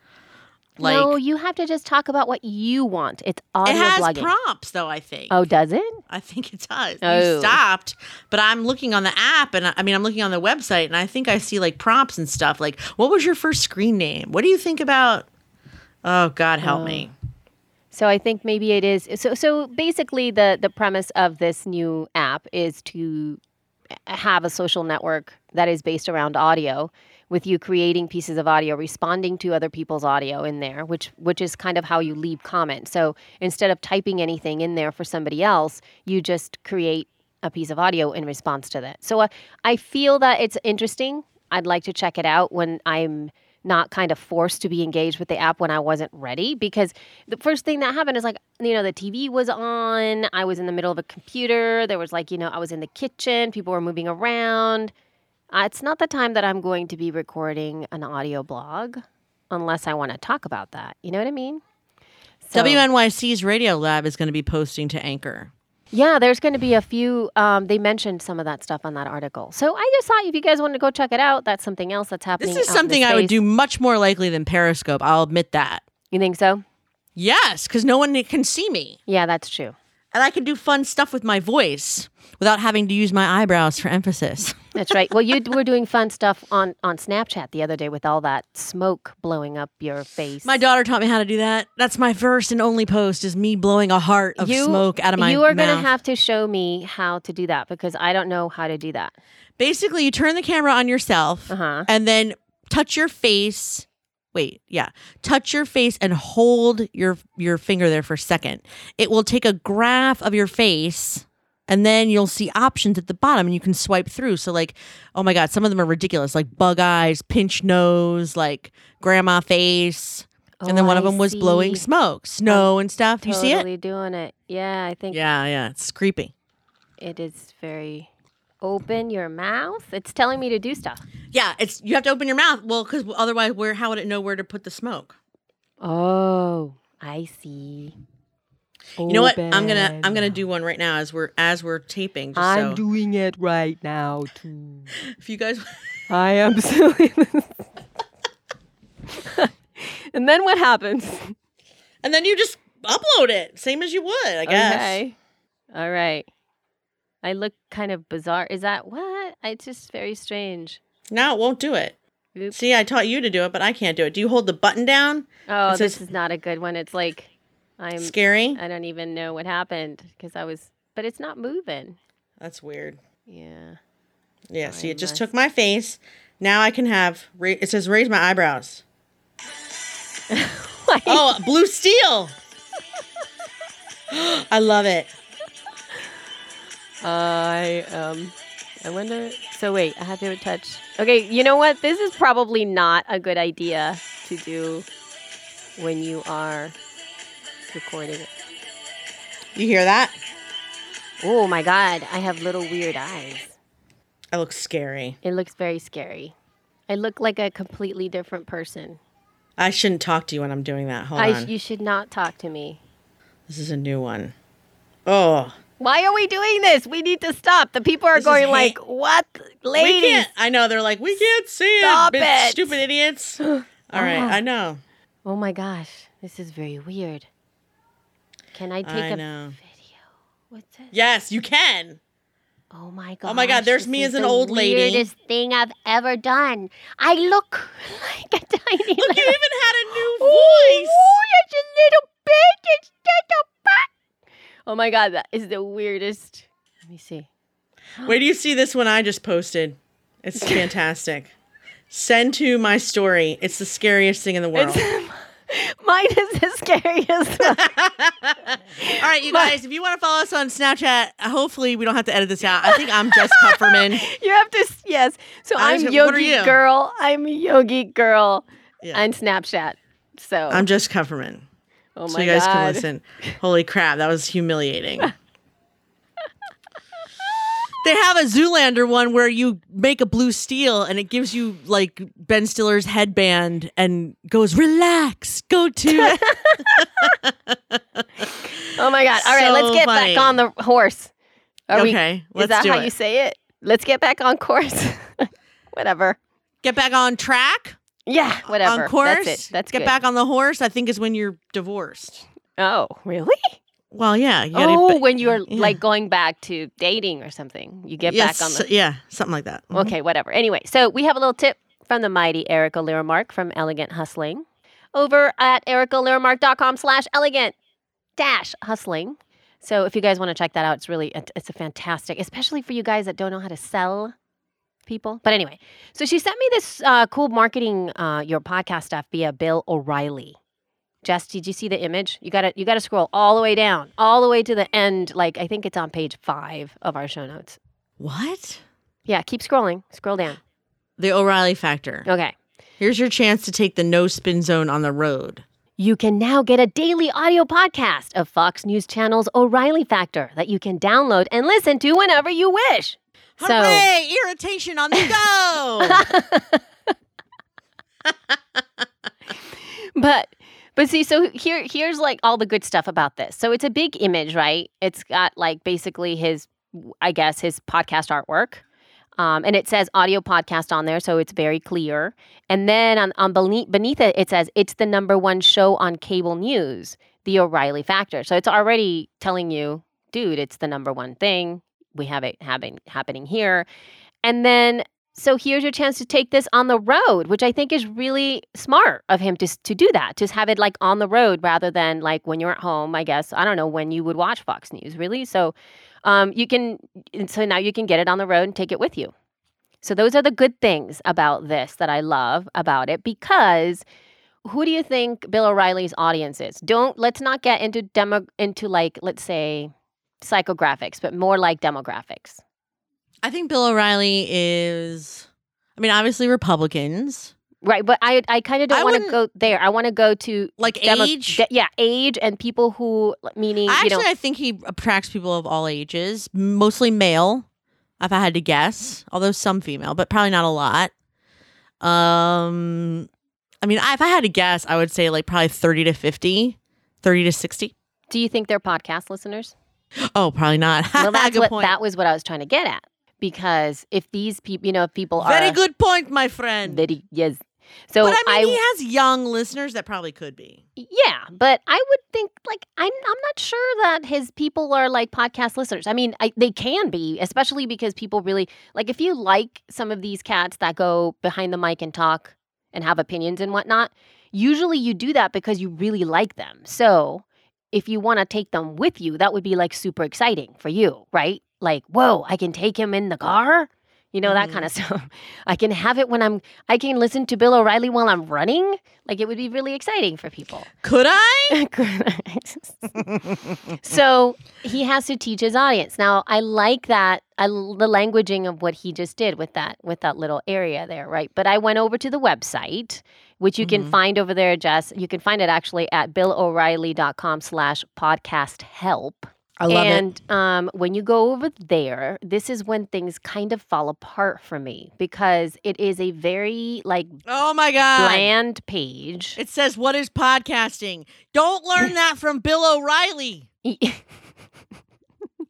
Like no, you have to just talk about what you want. It's audio it has blogging. prompts though, I think. oh, does it? I think it does. Oh. You stopped, but I'm looking on the app and I, I mean I'm looking on the website and I think I see like prompts and stuff like what was your first screen name? What do you think about Oh God help oh. me. So I think maybe it is. So so basically, the the premise of this new app is to eh, have a social network that is based around audio, with you creating pieces of audio, responding to other people's audio in there, which which is kind of how you leave comments. So instead of typing anything in there for somebody else, you just create a piece of audio in response to that. So uh, I feel that it's interesting. I'd like to check it out when I'm not kind of forced to be engaged with the app when I wasn't ready because the first thing that happened is like you know the TV was on, I was in the middle of a computer, there was like you know I was in the kitchen, people were moving around. Uh, it's not the time that I'm going to be recording an audio blog unless I want to talk about that. You know what I mean? So- WNYC's Radiolab is going to be posting to Anchor. Yeah, there's going to be a few. Um, they mentioned some of that stuff on that article. So I just thought if you guys want to go check it out, that's something else that's happening. This is out in the something I would do much more likely than Periscope. I'll admit that. You think so? Yes, because no one can see me. Yeah, that's true. And I can do fun stuff with my voice without having to use my eyebrows for emphasis. [LAUGHS] That's right. Well, you were doing fun stuff on on Snapchat the other day with all that smoke blowing up your face. My daughter taught me how to do that. That's my first and only post is me blowing a heart of you, smoke out of my mouth. You are going to have to show me how to do that because I don't know how to do that. Basically, you turn the camera on yourself Uh-huh. and then touch your face. Wait, yeah. Touch your face and hold your your finger there for a second. It will take a graph of your face and then you'll see options at the bottom and you can swipe through. So like, oh my god, some of them are ridiculous, like bug eyes, pinch nose, like grandma face. and then Oh, one of I them was blowing smoke, snow and stuff. You see it? Totally doing it. Yeah, I think Yeah, yeah. It's creepy. it is very open your mouth. It's telling me to do stuff. Yeah, it's you have to open your mouth. Well, because otherwise, where how would it know where to put the smoke? Oh, I see. You know what? I'm gonna I'm gonna do one right now as we're as we're taping. Just I'm so doing it right now too. [LAUGHS] if you guys [LAUGHS] I am silly. [LAUGHS] and then what happens? and then you just upload it, same as you would, I guess. Okay. All right. I look kind of bizarre. Is that what? It's just very strange. No, it won't do it. Oops. See, I taught you to do it, but I can't do it. Do you hold the button down? Oh, It this is not a good one. It's like I'm. Scary. I don't even know what happened because I was, but it's not moving. That's weird. Yeah. Yeah. see, it just took my face. Now I can have. Ra- it says raise my eyebrows. [LAUGHS] oh, blue steel. [LAUGHS] I love it. I um. I wonder. So wait, I have to touch. Okay, you know what? This is probably not a good idea to do when you are recording it. You hear that? Oh my god, I have little weird eyes. I look scary. It looks very scary. I look like a completely different person. I shouldn't talk to you when I'm doing that. Hold I, on. you should not talk to me. this is a new one. Oh, Why are we doing this? We need to stop. The people are This going like, "What, we ladies?" can't. I know they're like, we can't see Stop it, it. Stupid idiots. [GASPS] All right, I know. Oh my gosh, this is very weird. Can I take I a know. video? What's this? Yes, you can. Oh my god. Oh my God, there's me as an old lady. Weirdest thing I've ever done. I look [LAUGHS] like a tiny Look, little. you even had a new voice. Oh, it's a little bit. It's just a. Oh my god, that is the weirdest. Let me see. [GASPS] Where do you see this one I just posted? It's [LAUGHS] fantastic. Send to my story. It's the scariest thing in the world. [LAUGHS] Mine is the scariest. [LAUGHS] All right, you guys, if you want to follow us on Snapchat, hopefully we don't have to edit this out. I think I'm Jess Kupferman. you have to, s- yes. So I I'm was- what are Yogi you? Girl. I'm Yogi Girl Yeah. on Snapchat. So, I'm Jess Kupferman. Oh my god. so you guys god. can listen. Holy crap, that was humiliating. they have a Zoolander one where you make a blue steel and it gives you like Ben Stiller's headband and goes, relax, go to. [LAUGHS] Oh my god. All right, So let's get funny. back on the horse. Are we- Okay, is let's that how it. you say it? Let's get back on course. [LAUGHS] Whatever. Get back on track. Yeah, whatever. on course. That's it. That's get good. back on the horse. I think is when you're divorced. Oh, really? Well, yeah. You gotta, Oh, but- when you're yeah. like going back to dating or something, you get yes, back on the. yeah, something like that. Mhm. Okay, whatever. Anyway, so we have a little tip from the mighty Erika Lyremark from Elegant Hustling over at erikalyremark.com slash elegant dash hustling. So if you guys want to check that out, it's really, it- it's a fantastic, especially for you guys that don't know how to sell people. But anyway, so she sent me this uh, cool marketing, uh, your podcast stuff via Bill O'Reilly. Jess, did you see the image? You gotta you gotta scroll all the way down, all the way to the end. Like I think it's on page five of our show notes. What? Yeah, keep scrolling. Scroll down. The O'Reilly factor. Okay. Here's your chance to take the no spin zone on the road. You can now get a daily audio podcast of Fox News Channel's O'Reilly Factor that you can download and listen to whenever you wish. So, Hooray! Irritation on the [LAUGHS] go. [LAUGHS] but but see, so here here's like all the good stuff about this. So it's a big image, right? It's got like basically his, I guess, his podcast artwork. Um, and it says audio podcast on there, so it's very clear. And then on, on beneath, beneath it, it says it's the number one show on cable news, The O'Reilly Factor. So it's already telling you, dude, it's the number one thing. We have it having happening here. And then so here's your chance to take this on the road, which I think is really smart of him to to do that, to have it like on the road rather than like when you're at home. I guess I don't know when you would watch Fox News, really. So um, you can so now you can get it on the road and take it with you. So those are the good things about this that I love about it because who do you think Bill O'Reilly's audience is? Don't let's not get into demo into like let's say psychographics, but more like demographics. I think Bill O'Reilly is. I mean, obviously Republicans. Right, but I I kind of don't want to go there. I want to go to Like demo- age? de- yeah, age and people who meaning Actually, you know I think he attracts people of all ages, mostly male, if I had to guess, although some female, but probably not a lot. Um, I mean, I- if I had to guess, I would say like probably 30 to 50, 30 to 60. do you think they're podcast listeners? Oh, probably not. [LAUGHS] Well, that's good what point. that was what I was trying to get at because if these people, you know, if people Very are Very good point, my friend. very yes. So but I mean, he has young listeners that probably could be. Yeah, but I would think like I'm I'm not sure that his people are like podcast listeners. I mean, I, they can be, especially because people really like if you like some of these cats that go behind the mic and talk and have opinions and whatnot. Usually, you do that because you really like them. So, if you want to take them with you, that would be like super exciting for you, right? Like, whoa, I can take him in the car. You know, that kind of mm-hmm. stuff. [LAUGHS] I can have it when I'm, I can listen to Bill O'Reilly while I'm running. Like, it would be really exciting for people. Could I? [LAUGHS] [LAUGHS] so he has to teach his audience. Now, I like that. I the languaging of what he just did with that with that little area there, right? But I went over to the website, which you can find over there, Jess. You can find it actually at billoreilly.com slash podcast help. I love it. and um, when you go over there, this is when things kind of fall apart for me because it is a very like Oh my God. bland page. It says, What is podcasting? Don't learn [LAUGHS] that from Bill O'Reilly. [LAUGHS]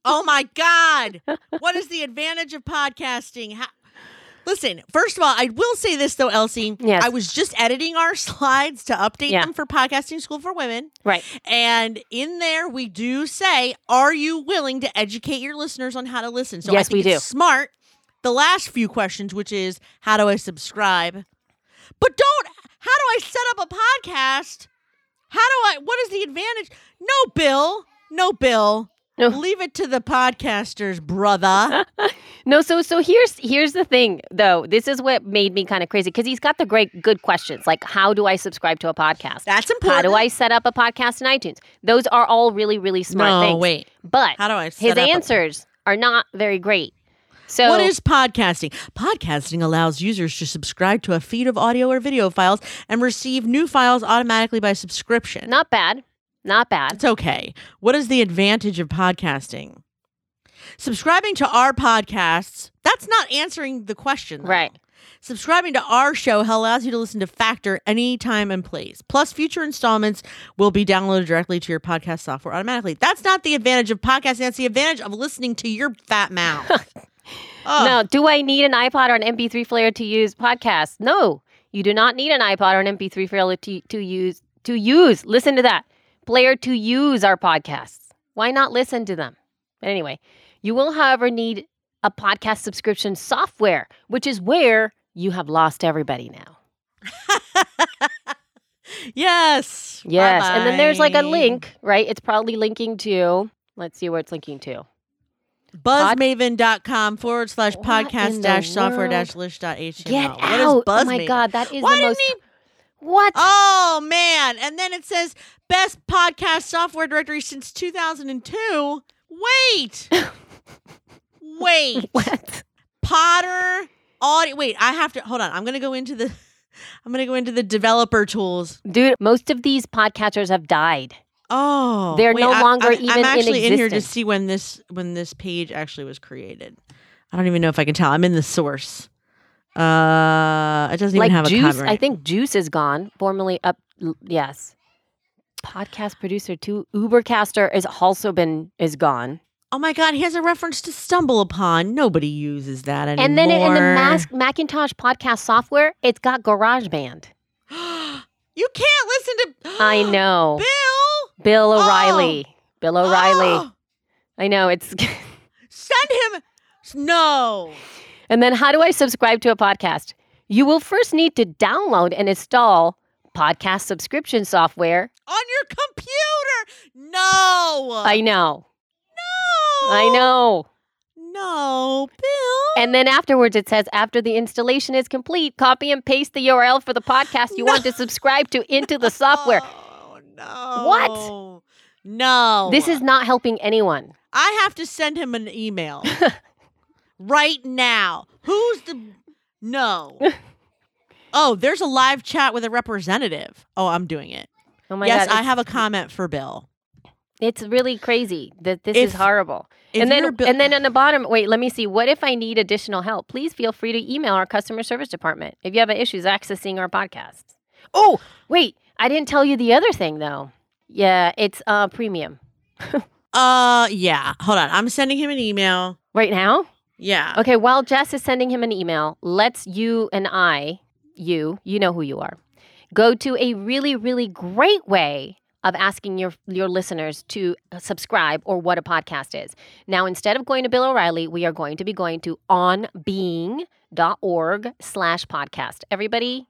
Oh my God. What is the advantage of podcasting? How- Listen, first of all, I will say this though, Elsie. Yes. I was just editing our [LAUGHS] slides to update Yeah. them for Podcasting School for Women. right. And in there, we do say, Are you willing to educate your listeners on how to listen? So I Yes, think we it's smart. The last few questions, which is, How do I subscribe? But don't, how do I set up a podcast? How do I, what is the advantage? No, Bill. No, Bill. No. Leave it to the podcasters, brother. [LAUGHS] No, so so here's here's the thing though. This is what made me kind of crazy because he's got the great good questions like how do I subscribe to a podcast? That's important. How do I set up a podcast in iTunes? Those are all really really smart no, things. wait. But How do I his up a- answers are not very great. So What is podcasting? Podcasting allows users to subscribe to a feed of audio or video files and receive new files automatically by subscription. not bad. Not bad. It's okay. What is the advantage of podcasting? Subscribing to our podcasts, that's not answering the question. though. Right. Subscribing to our show allows you to listen to Factor anytime and place. Plus, future installments will be downloaded directly to your podcast software automatically. That's not the advantage of podcasting. That's the advantage of listening to your fat mouth. [LAUGHS] Now, do I need an iPod or an MP3 player to use podcasts? No. You do not need an iPod or an MP3 player to, to use to use. Listen to that player to use our podcasts. Why not listen to them? But anyway, you will, however, need a podcast subscription software, which is where you have lost everybody now. [LAUGHS] Yes. Yes. And then there's like a link, right? It's probably linking to, let's see where it's linking to. Buzzmaven.com forward slash podcast dash software dash list dot html. Get What is out. Oh Buzzmaven? my God. That is Why the most. What? Oh man! And then it says best podcast software directory since 2002. Wait, [LAUGHS] wait. what? Potter audio. Wait, I have to hold on. I'm gonna go into the. I'm gonna go into the developer tools. Dude, most of these podcatchers have died. Oh, They're wait, no I- longer I'm, even I'm actually in, here to see when this when this page actually was created. I don't even know if I can tell. I'm in the source. Uh, it doesn't like even have a Juice. I think Juice is gone. Formerly up, yes. Podcast producer too. Ubercaster has also been is gone. Oh my god, he has a reference to stumble upon. Nobody uses that anymore. And then in the Mas- Macintosh podcast software, it's got GarageBand. [GASPS] you can't listen to. [GASPS] I know. [GASPS] Bill. Bill Oh. O'Reilly. Bill O'Reilly. Oh, I know it's. [LAUGHS] send him. No. And then how do I subscribe to a podcast? You will first need to download and install podcast subscription software. On your computer. No. I know. no. I know. No, Bill. And then afterwards, it says after the installation is complete, copy and paste the URL for the podcast you want to subscribe to into the software. Oh, no. What? No. This is not helping anyone. I have to send him an email [LAUGHS] right now. Who's the no? [LAUGHS] oh, there's a live chat with a representative. Oh, I'm doing it. Oh my yes, god! I have a [LAUGHS] comment for Bill. It's really crazy that this If- is horrible. And then, Bill- and then on the bottom, wait, let me see. What if I need additional help? Please feel free to email our customer service department if you have issues accessing our podcasts. Oh, wait, I didn't tell you the other thing though. Yeah, it's uh premium [LAUGHS] Uh, yeah. Hold on. I'm sending him an email. right now. Yeah. Okay, while Jess is sending him an email, let's you and I, you, you know who you are, go to a really, really great way of asking your your listeners to uh, subscribe or what a podcast is. Now, instead of going to Bill O'Reilly, we are going to be going to onbeing.org slash podcast. Everybody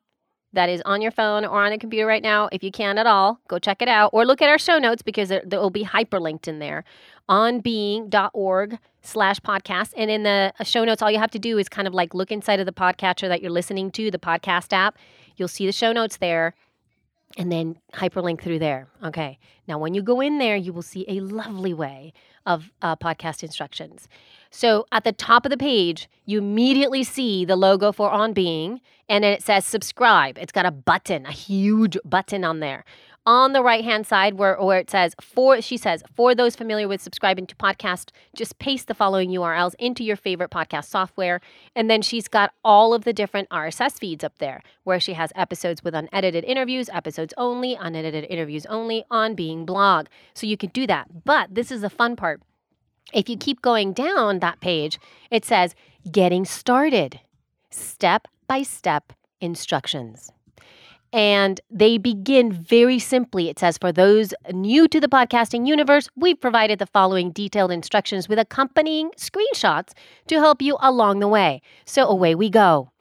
that is on your phone or on a computer right now, if you can at all, go check it out or look at our show notes because it will be hyperlinked in there. Onbeing.org slash podcast. And in the uh, show notes, all you have to do is kind of like look inside of the podcatcher that you're listening to, the podcast app. You'll see the show notes there and then hyperlink through there. Okay. Now, when you go in there, you will see a lovely way of uh, podcast instructions. So at the top of the page, you immediately see the logo for On Being, and then it says subscribe. It's got a button, a huge button on there. On the right hand side, where, where it says for, she says, for those familiar with subscribing to podcast, just paste the following URLs into your favorite podcast software. And then she's got all of the different RSS feeds up there, where she has episodes with unedited interviews, episodes only, unedited interviews only, on Being blog. So you can do that. But this is the fun part. If you keep going down that page, it says getting started, step by step instructions. And they begin very simply. It says, for those new to the podcasting universe, we've provided the following detailed instructions with accompanying screenshots to help you along the way. So away we go.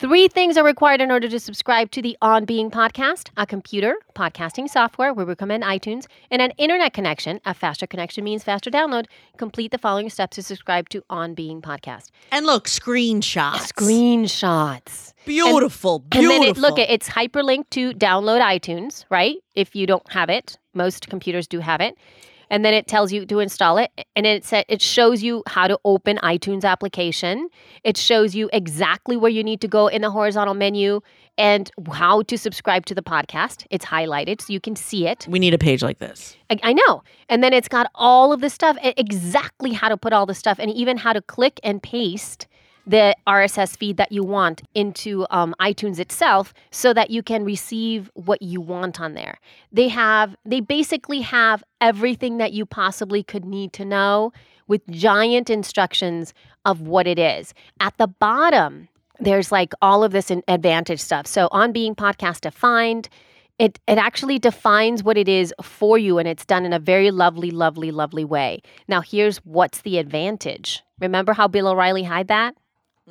Three things are required in order to subscribe to the On Being podcast a computer, podcasting software, we recommend iTunes, and an internet connection. A faster connection means faster download. Complete the following steps to subscribe to On Being podcast. And look, screenshots. Screenshots. Beautiful. And beautiful. then it, look, it- it's hyperlinked to download iTunes, right? If you don't have it, most computers do have it. And then it tells you to install it, and it sa- it shows you how to open iTunes application. It shows you exactly where you need to go in the horizontal menu and how to subscribe to the podcast. It's highlighted so you can see it. we need a page like this. I, I know. And then it's got all of the stuff, exactly how to put all the stuff, and even how to click and paste the RSS feed that you want into um, iTunes itself so that you can receive what you want on there. They have, they basically have everything that you possibly could need to know with giant instructions of what it is. At the bottom, there's like all of this advantage stuff. So on being podcast defined, it it actually defines what it is for you and it's done in a very lovely lovely lovely way. Now here's what's the advantage. Remember how Bill O'Reilly had that?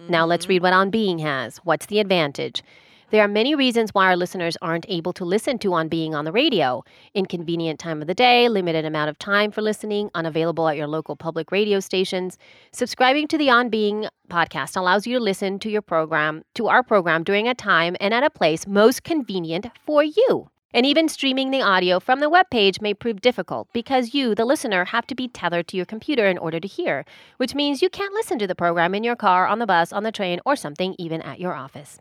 Now let's read what On Being has. What's the advantage? There are many reasons why our listeners aren't able to listen to On Being on the radio. Inconvenient time of the day, limited amount of time for listening, unavailable at your local public radio stations. Subscribing to the On Being podcast allows you to listen to your program, to our program during a time and at a place most convenient for you. And even streaming the audio from the webpage may prove difficult because you, the listener, have to be tethered to your computer in order to hear, which means you can't listen to the program in your car, on the bus, on the train, or something even at your office.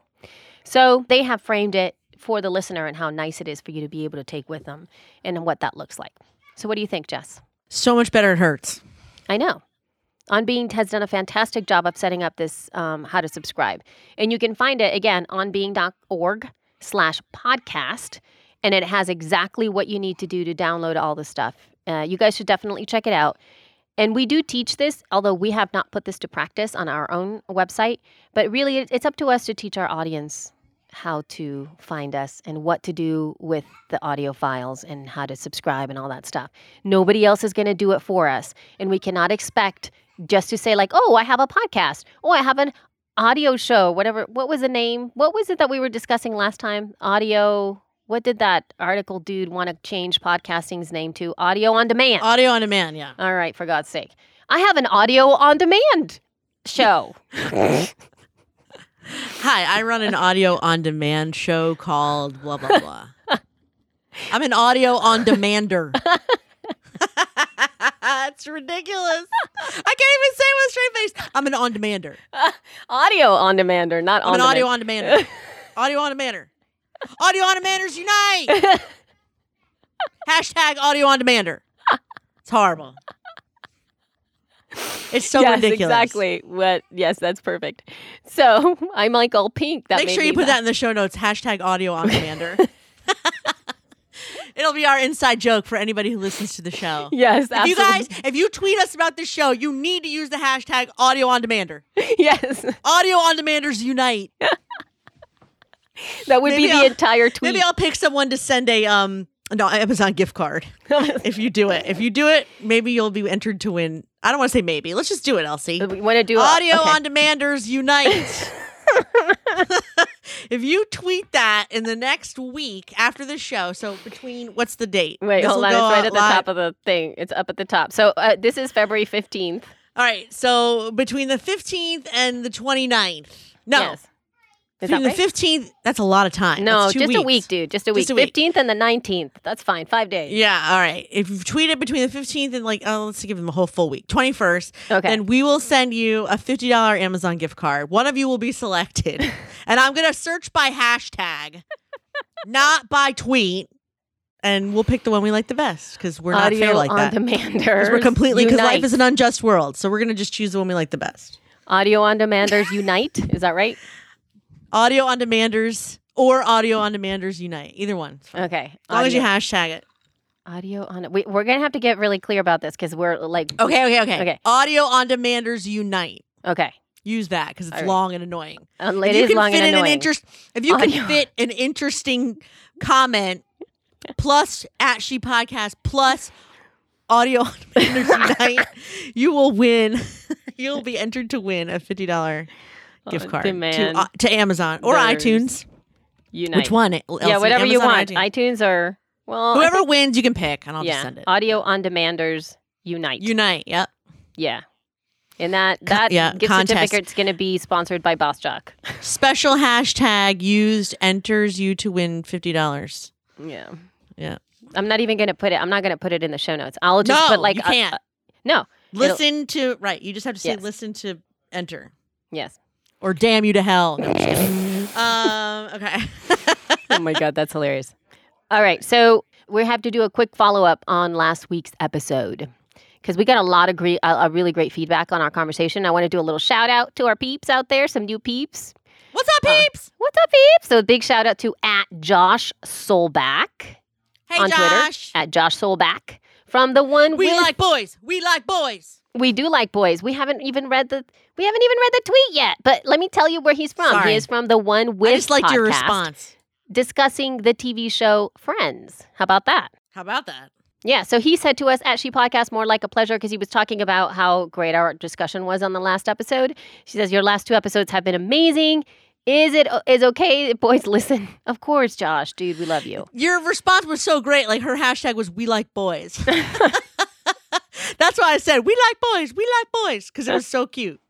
So they have framed it for the listener and how nice it is for you to be able to take with them and what that looks like. So, what do you think, Jess? So much better it hurts. I know. On Being has done a fantastic job of setting up this um, how to subscribe, and you can find it again on being.org slash podcast, and it has exactly what you need to do to download all the stuff. Uh, you guys should definitely check it out. And we do teach this, although we have not put this to practice on our own website. But really, it's up to us to teach our audience how to find us and what to do with the audio files and how to subscribe and all that stuff. Nobody else is going to do it for us. And we cannot expect just to say, like, oh, I have a podcast. Oh, I have an audio show, whatever. What was the name? What was it that we were discussing last time? Audio. What did that article dude want to change podcasting's name to? Audio on demand. Audio on demand, yeah. All right, for God's sake. I have an audio on demand show. [LAUGHS] Hi, I run an audio on demand show called blah blah blah. [LAUGHS] I'm an audio on demander. [LAUGHS] it's ridiculous. I can't even say it with a straight face. I'm an on demander. audio on demander, not I'm on an demand. audio on demander. audio on demander. Audio on demanders unite. [LAUGHS] Hashtag audio on demander. It's horrible. It's so yes, ridiculous. exactly. What? Yes, that's perfect. So [LAUGHS] I'm like all pink. That Make sure you put that laugh. in the show notes. Hashtag audio on demander. [LAUGHS] It'll be our inside joke for anybody who listens to the show. Yes, If you guys, if you tweet us about this show, you need to use the hashtag audio on demander. yes, Audio on demanders unite. [LAUGHS] that would Maybe be the I'll- entire tweet. Maybe I'll pick someone to send a um no Amazon gift card [LAUGHS] if you do it. If you do it, maybe you'll be entered to win. I don't want to say maybe. Let's just do it, Elsie. we want to do Audio okay. on demanders unite. [LAUGHS] if you tweet that in the next week after the show, so between what's the date? Wait, hold on. It's right at the live- top of the thing. It's up at the top. So uh, this is February fifteenth. All right, so between the 15th and the 29th. No. Yes. Is between the right? 15th, that's a lot of time. No, just a week, dude. Just a week. Just a week. Fifteenth and the nineteenth. That's fine. Five days. Yeah, all right. If you've tweeted between the 15th and like, oh, let's give them a whole full week, 21st, Okay. then we will send you a $50 Amazon gift card. One of you will be selected. [LAUGHS] and I'm going to search by hashtag, not by tweet. And we'll pick the one we like the best because we're not Audio fair like on that. demanders. Because we're completely, because life is an unjust world. So we're going to just choose the one we like the best. Audio on demanders unite. Is that right? Audio on demanders or audio on demanders unite. Either one. Okay. As long as you hashtag it. audio on. We, we're gonna have to get really clear about this because we're like. Okay, okay, okay. Okay. Audio on demanders unite. Okay. Use that because it's All right. long and annoying. Uh, if it you is can long fit and in an annoying. interest, if you Audio. can fit an interesting comment [LAUGHS] plus at she podcast plus audio on demanders unite, [LAUGHS] you will win. [LAUGHS] You'll be entered to win a fifty dollar gift On card to, uh, to Amazon or iTunes. unite. Which one? Yeah, Elsie? whatever you Amazon or want. iTunes? iTunes or well, Whoever think- wins, you can pick, and I'll yeah, just send it. audio on demanders unite. Unite. Yep. yeah. And that that yeah, gift contest. certificate's going to be sponsored by Boss Jock. Special hashtag used enters you to win fifty dollars. yeah. Yeah. I'm not even going to put it. I'm not going to put it in the show notes. I'll just no, put like you a- can't. a- no. listen to right. You just have to say Yes. listen to enter Yes. Or damn you to hell. No, I'm just kidding. [LAUGHS] um. Okay. [LAUGHS] oh my god, that's hilarious. All right, so we have to do a quick follow up on last week's episode because we got a lot of great, a, really great feedback on our conversation. I want to do a little shout out to our peeps out there, some new peeps. What's up, Uh, peeps? What's up, peeps? So a big shout out to at Josh Solback hey, on Josh. Twitter at Josh Solback from the one We with like boys. We like boys. We do like boys. We haven't even read the we haven't even read the tweet yet. But let me tell you where he's from. Sorry. He is from the one with I just liked your response. discussing the TV show Friends. How about that? How about that? Yeah, so he said to us at She Podcast, more like a pleasure, because he was talking about how great our discussion was on the last episode. She says, Your last two episodes have been amazing. Is it is okay boys [LAUGHS] listen? Of course, Josh, dude, we love you. Your response was so great. Like her hashtag was "We like boys." [LAUGHS] [LAUGHS] [LAUGHS] That's why I said "We like boys." We like boys because it was so cute.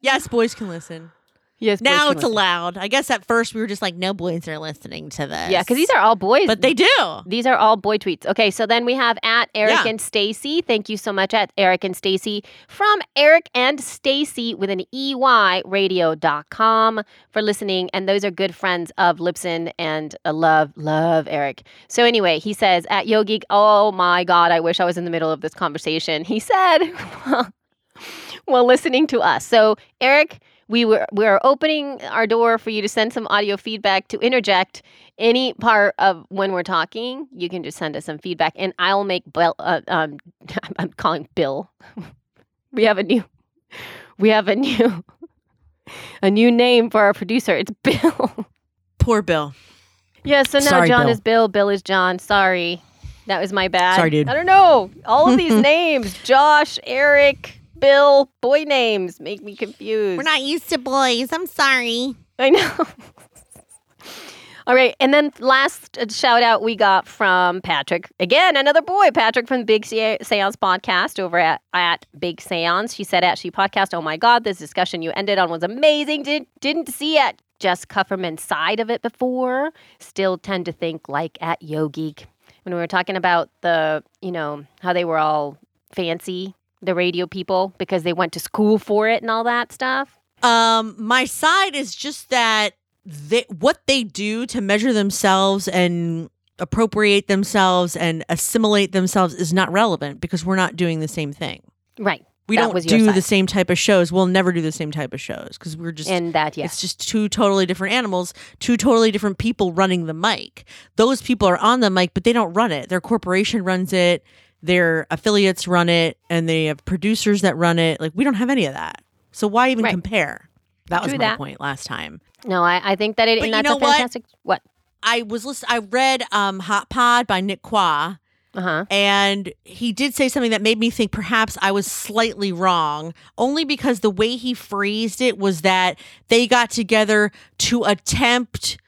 Yes, boys can listen. Yes, now it's allowed. I guess at first we were just like, "No boys are listening to this." Yeah, because these are all boys. but they do. These are all boy tweets. Okay, so then we have at Eric Yeah. and Stacy. Thank you so much at Eric and Stacy from Eric and Stacy with an EY radio.com for listening. And those are good friends of Libsyn and uh, love, love Eric. So anyway, he says at Yogi, oh my God, I wish I was in the middle of this conversation. He said, [LAUGHS] while listening to us. So Eric, we were we are opening our door for you to send some audio feedback to interject any part of when we're talking. You can just send us some feedback, and I'll make Bill. Uh, um, [LAUGHS] I'm calling Bill. [LAUGHS] we have a new. We have a new. [LAUGHS] A new name for our producer. It's Bill. Poor Bill. yeah. So now Sorry, John Bill. is Bill. Bill is John. Sorry, that was my bad. Sorry, dude. I don't know. All of these names: Josh, Eric, Bill, boy names make me confused. We're not used to boys. I'm sorry. I know. [LAUGHS] All right. And then last uh, shout out we got from Patrick. Again, another boy, Patrick from the Big Se- Seance podcast over at, at Big Seance. She said at She Podcast, Oh my God, this discussion you ended on was amazing. Did, didn't see at Jess Kupferman's side of it before. Still tend to think like at Yo Geek. When we were talking about the, you know, how they were all fancy, the radio people, because they went to school for it and all that stuff. Um, my side is just that they, what they do to measure themselves and appropriate themselves and assimilate themselves is not relevant because we're not doing the same thing. Right. We That don't do side. the same type of shows. We'll never do the same type of shows because we're just in that, Yeah, It's just two totally different animals, two totally different people running the mic. Those people are on the mic, but they don't run it. Their corporation runs it, their affiliates run it, and they have producers that run it. Like we don't have any of that. So why even Right. compare? That was my that. point last time. No, I, I think that it, But and you that's know a what? fantastic. What? I was listen I read um Hot Pod by Nick Quah. Uh huh. And he did say something that made me think perhaps I was slightly wrong, only because the way he phrased it was that they got together to attempt.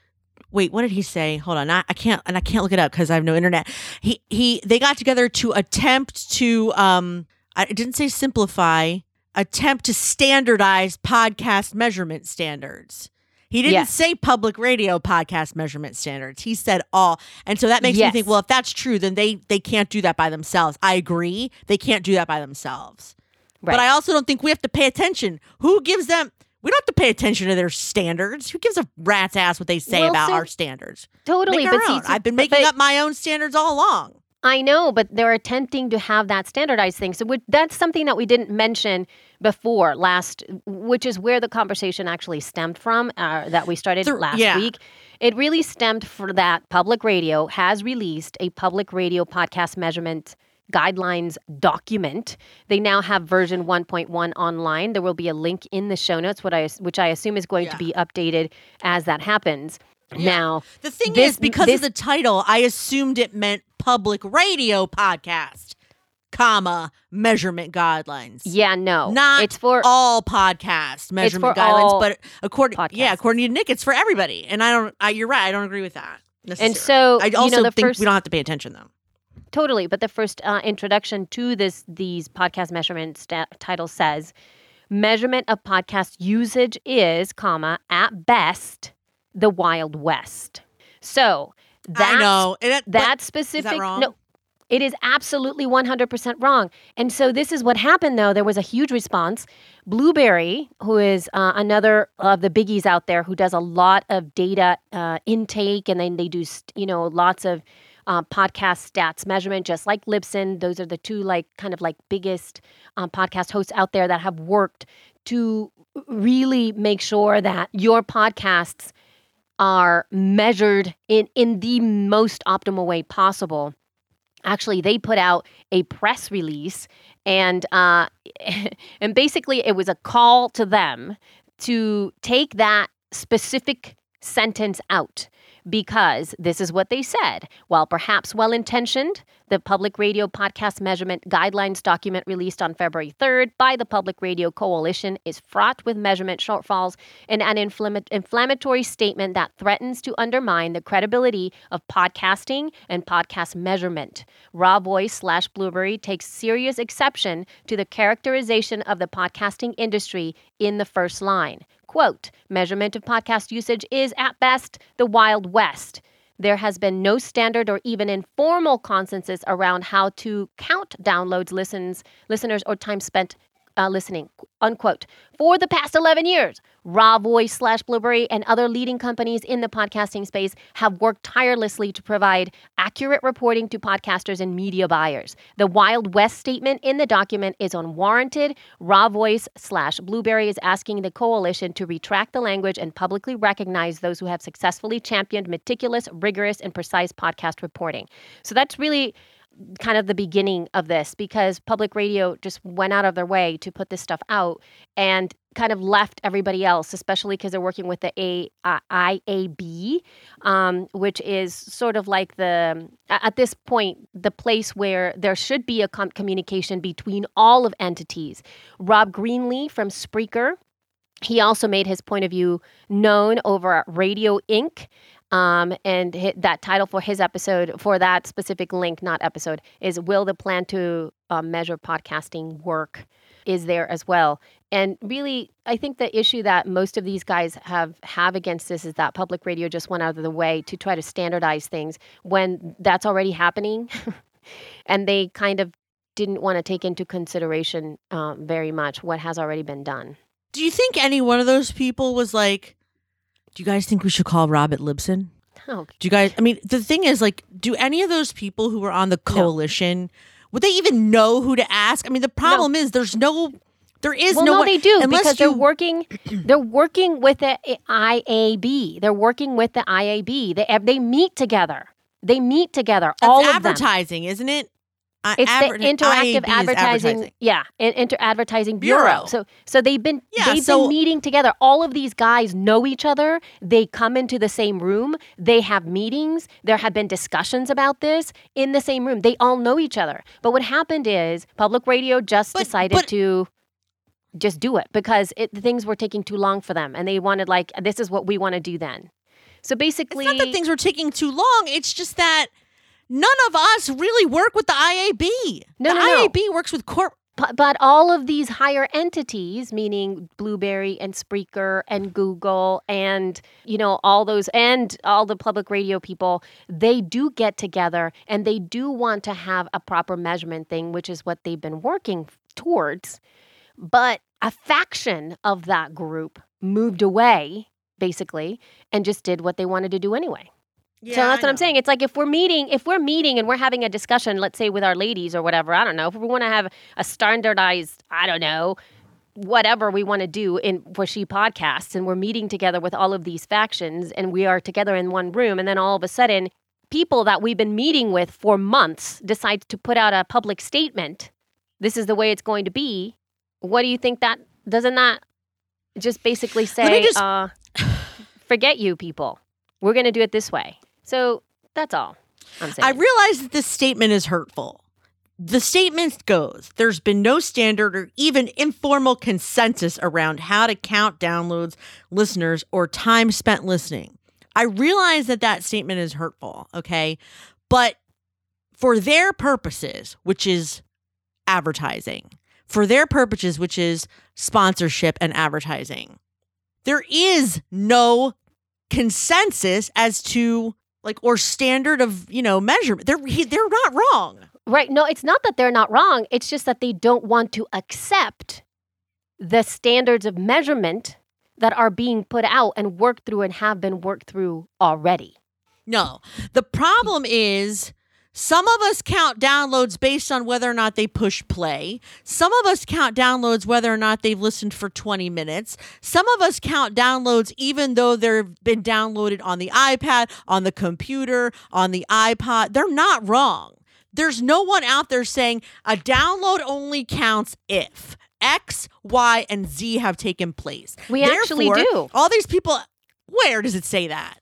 Wait, what did he say? Hold on, I, I can't, and I can't look it up because I have no internet. He he, they got together to attempt to. Um, I didn't say simplify. Attempt to standardize podcast measurement standards. He didn't Yes. say public radio podcast measurement standards. He said all. And so that makes Yes. me think, well, if that's true, then they they can't do that by themselves. I agree. They can't do that by themselves. Right. But I also don't think we have to pay attention. Who gives them we don't have to pay attention to their standards. Who gives a rat's ass what they say Well, about so- our standards? totally. But see, I've been making but up my own standards all along. I know, but they're attempting to have that standardized thing. So we- that's something that we didn't mention before last, which is where the conversation actually stemmed from. Uh, that we started The- last yeah. week. It really stemmed for that public radio has released a public radio podcast measurement guidelines document. They now have version 1.1 online. There will be a link in the show notes, what I, which I assume is going to be updated as that happens. Now, The thing This- is, because this- of the title, I assumed it meant public radio podcast, comma measurement guidelines. yeah, no, not it's for all podcast measurement guidelines, but according yeah, according to Nick, it's for everybody. And I don't. I, you're right. I don't agree with that. And so, I you also know, the think first- we don't have to pay attention though. Totally, but the first uh, introduction to this these podcast measurement sta- title says measurement of podcast usage is, comma, at best the Wild West. So that's, I know it, that specific wrong? no. It is absolutely 100% wrong. And so this is what happened though. There was a huge response. Blubrry, who is uh, another of the biggies out there who does a lot of data uh, intake and then they do, st- you know, lots of uh, podcast stats measurement, just like Libsyn. Those are the two like kind of like biggest um, podcast hosts out there that have worked to really make sure that your podcasts are measured in in the most optimal way possible. actually they put out a press release and uh, [LAUGHS] and basically it was a call to them to take that specific sentence out because this is what they said. While perhaps well intentioned, the Public Radio Podcast Measurement Guidelines document released on February 3rd by the Public Radio Coalition is fraught with measurement shortfalls and an inflammatory statement that threatens to undermine the credibility of podcasting and podcast measurement. RawVoice slash Blubrry takes serious exception to the characterization of the podcasting industry in the first line. Quote, measurement of podcast usage is at best the Wild West. There has been no standard or even informal consensus around how to count downloads, listens, listeners, or time spent uh, listening. Unquote. For the past 11 years, RawVoice slash Blubrry and other leading companies in the podcasting space have worked tirelessly to provide accurate reporting to podcasters and media buyers. The Wild West statement in the document is unwarranted. RawVoice slash Blubrry is asking the coalition to retract the language and publicly recognize those who have successfully championed meticulous, rigorous, and precise podcast reporting. So that's really kind of the beginning of this because public radio just went out of their way to put this stuff out and kind of left everybody else, especially because they're working with the A, uh, IAB, um, which is sort of like the, at this point, the place where there should be a com- communication between all of entities. Rob Greenlee from Spreaker. He also made his point of view known over at Radio Ink. Um, and that title for his episode, for that specific link, not episode, is Will the Plan to uh, Measure Podcasting Work? Is there as well. And really, I think the issue that most of these guys have have against this is that public radio just went out of the way to try to standardize things when that's already happening, [LAUGHS] and they kind of didn't want to take into consideration um, very much what has already been done. Do you think any one of those people was like, do you guys think we should call Robert Libson? Oh, Do you guys, I mean, the thing is, like, do any of those people who were on the coalition, would they even know who to ask? I mean, the problem is there's no, there is well, no, no, they do because they're you- working. [CLEARS THROAT] They're working with the IAB. They're working with the IAB. They they meet together. They meet together. That's all advertising, isn't it? Uh, It's adver- the interactive is advertising, yeah, in- inter advertising bureau. Bureau. So, so they've been Yeah, they've so- been meeting together. All of these guys know each other. They come into the same room. They have meetings. There have been discussions about this in the same room. They all know each other. But what happened is public radio just But- decided but- to just do it because it, things were taking too long for them, and they wanted like this is what we want to do then. So basically, It's not that things were taking too long. It's just that none of us really work with the IAB. No, the no, no. IAB works with corp. But, but all of these higher entities, meaning Blubrry and Spreaker and Google and you know all those and all the public radio people, they do get together and they do want to have a proper measurement thing, which is what they've been working towards. But a faction of that group moved away, basically, and just did what they wanted to do anyway. So that's what I'm saying. It's like if we're meeting, if we're meeting and we're having a discussion, let's say with our ladies or whatever, I don't know, if we want to have a standardized, I don't know, whatever we want to do in for she podcasts and we're meeting together with all of these factions and we are together in one room and then all of a sudden people that we've been meeting with for months decide to put out a public statement this is the way it's going to be what do you think that doesn't that just basically say just- uh forget you people. We're going to do it this way so that's all i'm saying I realize that this statement is hurtful. The statement goes there's been no standard or even informal consensus around how to count downloads, listeners, or time spent listening. I realize that that statement is hurtful, okay? But for their purposes, which is advertising, for their purposes, which is sponsorship and advertising, there is no consensus as to like or standard of you know measurement. They're they're not wrong. Right. No, it's not that they're not wrong. It's just that they don't want to accept the standards of measurement that are being put out and worked through and have been worked through already. No, the problem is some of us count downloads based on whether or not they push play. Some of us count downloads whether or not they've listened for 20 minutes. Some of us count downloads even though they've been downloaded on the iPad, on the computer, on the iPod. They're not wrong. there's no one out there saying a download only counts if X, Y, and Z have taken place. We actually do. All these people, where does it say that?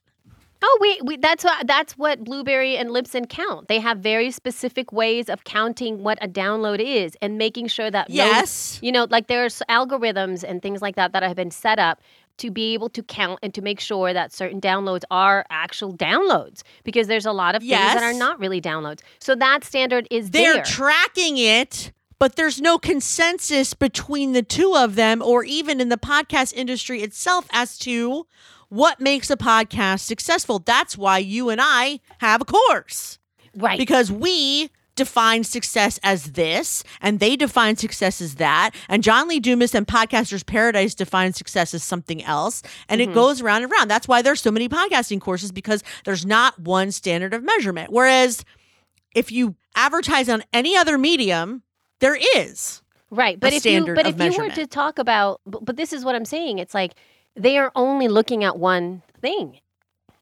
Oh, we, we that's what that's what Blubrry and Libsyn count. They have very specific ways of counting what a download is and making sure that Yes. you know, like there's algorithms and things like that that have been set up to be able to count and to make sure that certain downloads are actual downloads because there's a lot of things that are not really downloads. So that standard is They're there. tracking it, but there's no consensus between the two of them or even in the podcast industry itself as to what makes a podcast successful. That's why you and I have a course. right. because we define success as this and they define success as that and john lee dumas and podcasters paradise define success as something else and Mm-hmm. it goes around and around that's why there's so many podcasting courses because there's not one standard of measurement whereas if you advertise on any other medium there is Right, but if you but if you were to talk about but, but this is what I'm saying, it's like they are only looking at one thing.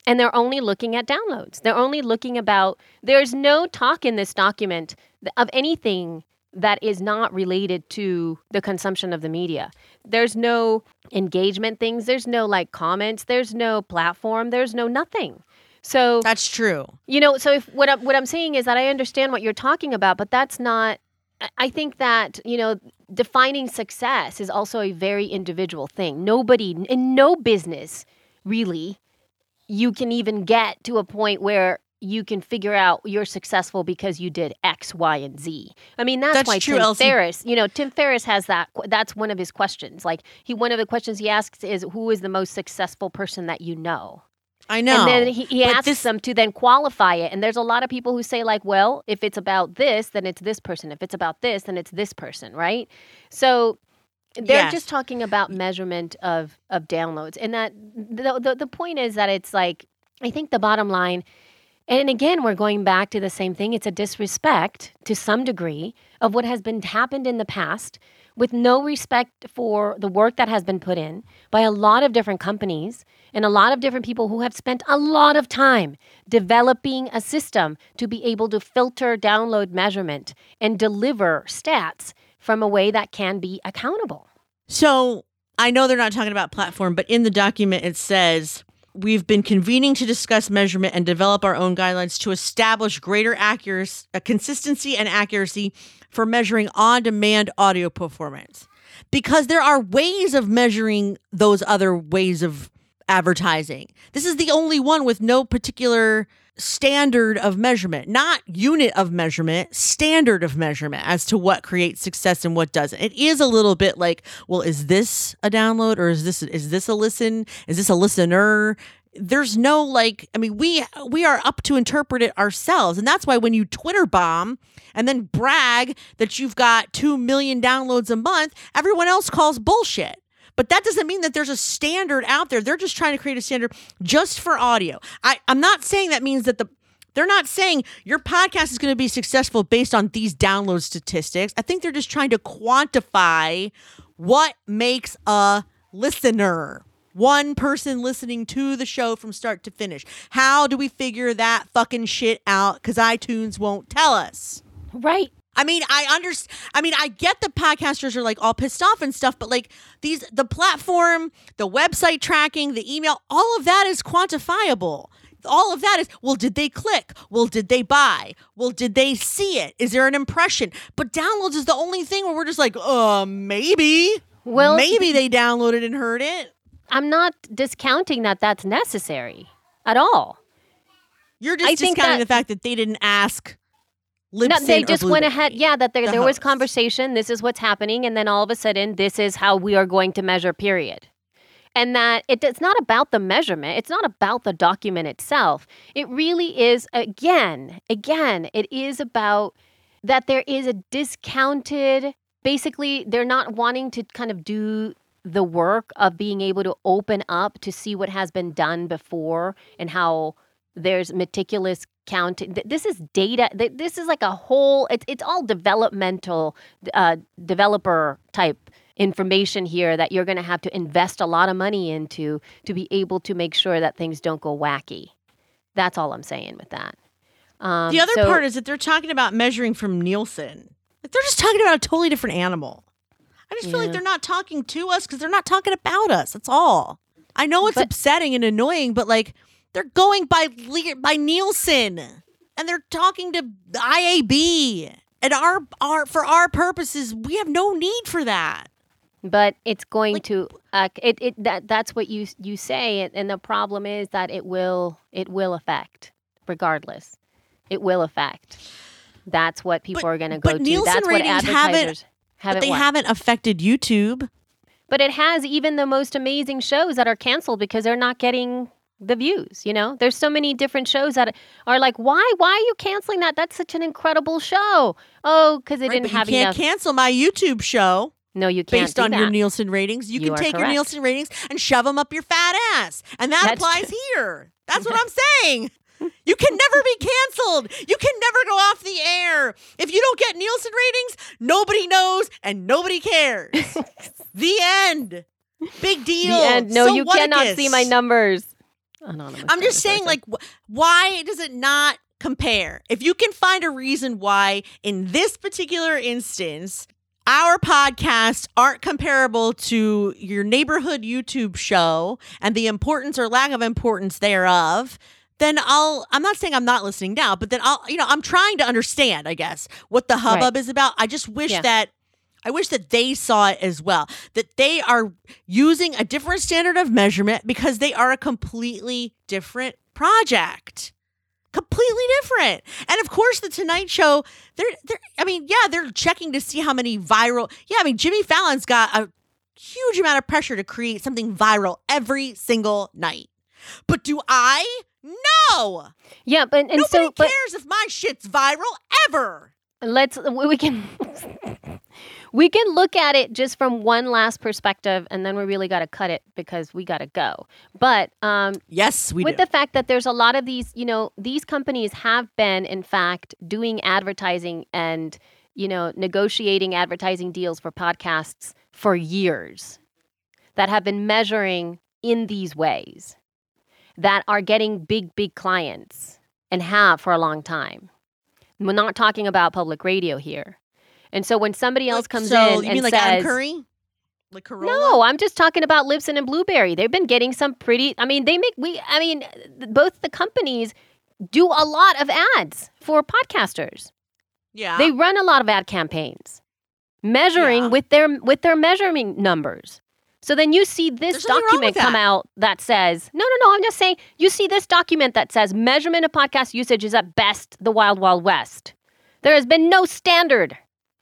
And they're only looking at downloads. They're only looking about there's no talk in this document of anything that is not related to the consumption of the media. There's no engagement things, there's no like comments, there's no platform, there's no nothing. So that's true you know, so if what I'm, what I'm saying is that I understand what you're talking about, but that's not. I- think that you know, defining success is also a very individual thing. Nobody in no business, really, you can even get to a point where you can figure out you're successful because you did X, Y, and Z. I mean, that's, That's why true, Tim Elsie. Ferriss, you know, Tim Ferriss has that. That's one of his questions. Like he, one of the questions he asks is, "Who is the most successful person that you know?" I know And then he, he asks this- them to then qualify it. And there's a lot of people who say, like, well, if it's about this, then it's this person. If it's about this, then it's this person, right? So they're Yes. just talking about measurement of of downloads. And that the, the the point is that it's like I think the bottom line and again, we're going back to the same thing. It's a disrespect to some degree of what has been happened in the past with no respect for the work that has been put in by a lot of different companies and a lot of different people who have spent a lot of time developing a system to be able to filter download measurement and deliver stats from a way that can be accountable. So I know they're not talking about platform, but in the document it says we've been convening to discuss measurement and develop our own guidelines to establish greater accuracy, uh, consistency and accuracy for measuring on-demand audio performance. Because there are ways of measuring those other ways of advertising. This is the only one with no particular standard of measurement, not unit of measurement, standard of measurement as to what creates success and what doesn't. It is a little bit like, well, is this a download or is this is this a listen? Is this a listener? There's no like, I mean, we we are up to interpret it ourselves, and that's why when you Twitter bomb and then brag that you've got two million downloads a month, everyone else calls bullshit. But that doesn't mean that there's a standard out there. They're just trying to create a standard just for audio. I, I'm not saying that means that the they're not saying your podcast is going to be successful based on these download statistics. I think they're just trying to quantify what makes a listener. One person listening to the show from start to finish. How do we figure that fucking shit out? Because iTunes won't tell us. Right. I mean, I understand. I mean, I get the podcasters are like all pissed off and stuff, but like these, the platform, the website tracking, the email, all of that is quantifiable. All of that is, well, did they click? Well, did they buy? Well, did they see it? Is there an impression? But downloads is the only thing where we're just like, uh, maybe. Well- maybe they downloaded and heard it. I'm not discounting that that's necessary at all. You're just I discounting that- the fact that they didn't ask. No, they just went ahead. Yeah, that there, the there was conversation. This is what's happening, and then all of a sudden, this is how we are going to measure. Period. And that it, it's not about the measurement. It's not about the document itself. It really is. Again, again, it is about that there is a discounted. Basically, they're not wanting to kind of do the work of being able to open up to see what has been done before and how there's meticulous counting. This is data. This is like a whole. It's it's all developmental, uh, developer type information here that you're going to have to invest a lot of money into to be able to make sure that things don't go wacky. That's all I'm saying with that. Um, the other so- part is that they're talking about measuring from Nielsen. Like they're just talking about a totally different animal. I just feel like they're not talking to us because they're not talking about us. That's all. I know it's But- upsetting and annoying, but like they're going by Le- by Nielsen and they're talking to IAB. And our our for our purposes, we have no need for that. but it's going Like- to uh, it, it that that's what you you say and- and the problem is that it will it will affect regardless it will affect that's what people But- are going to go but to Nielsen that's what ratings haven't- advertisers haven't they haven't affected YouTube. but it has even the most amazing shows that are canceled because they're not getting the views you know there's so many different shows that are like why why are you canceling that that's such an incredible show oh because it Right, didn't but you have can't enough cancel my YouTube show. no you can't based on your. Nielsen ratings. You, You can take your. Nielsen ratings and shove them up your fat ass. And that That's applies true. here. That's what I'm [LAUGHS] saying. You can never be canceled. You can never go off the air. If you don't get Nielsen ratings, nobody knows and nobody cares. [LAUGHS] the end. Big deal. The end. No, So you cannot see my numbers. Anonymous I'm just saying, like, wh- why does it not compare? If you can find a reason why, in this particular instance, our podcasts aren't comparable to your neighborhood YouTube show and the importance or lack of importance thereof, then I'll, I'm not saying I'm not listening now, but then I'll, you know, I'm trying to understand, I guess, what the hubbub is about. I just wish Yeah. that. I wish that they saw it as well, that they are using a different standard of measurement because they are a completely different project. Completely different. And of course, the Tonight Show, they're, they're, I mean, yeah, they're checking to see how many viral, yeah, I mean, Jimmy Fallon's got a huge amount of pressure to create something viral every single night. But do I? No. Yeah, but and Nobody so but cares if my shit's viral ever. let's we can we can look at it just from one last perspective and then we really got to cut it because we got to go. But um Yes, we with do. the fact that there's a lot of these, you know, these companies have been in fact doing advertising and you know, negotiating advertising deals for podcasts for years that have been measuring in these ways that are getting big, big clients and have for a long time. We're not talking about public radio here. And so when somebody else comes so in you and mean like says, Adam Curry? Like Carolla? no, I'm just talking about Libsyn and Blubrry. They've been getting some pretty. I mean, they make we. I mean, both the companies do a lot of ads for podcasters. Yeah. They run a lot of ad campaigns, measuring Yeah. with their with their measuring numbers. So then you see this There's nothing wrong document come that. out that says, no, no, no. I'm just saying, you see this document that says measurement of podcast usage is at best the wild, wild west. There has been no standard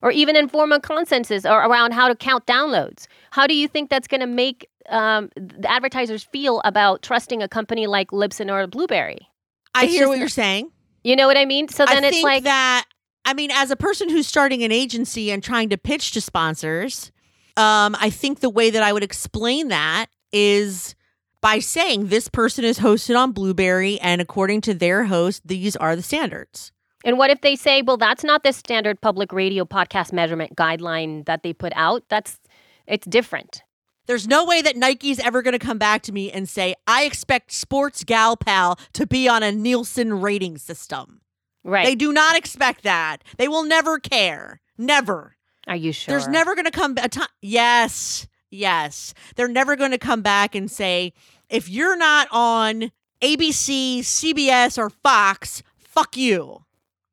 or even informal consensus or around how to count downloads. How do you think that's going to make um, the advertisers feel about trusting a company like Libsyn or Blubrry? I it's hear just what you're saying. You know what I mean? So then I it's think like, that. I mean, as a person who's starting an agency and trying to pitch to sponsors, um, I think the way that I would explain that is by saying this person is hosted on Blubrry, and according to their host, these are the standards. And what if they say, well, that's not the standard public radio podcast measurement guideline that they put out? That's it's different. There's no way that Nike's ever going to come back to me and say, I expect Sports Gal Pal to be on a Nielsen rating system. Right. They do not expect that. They will never care. Never. Are you sure? There's never going to come a time. Yes, yes. They're never going to come back and say, if you're not on ABC, CBS, or Fox, fuck you.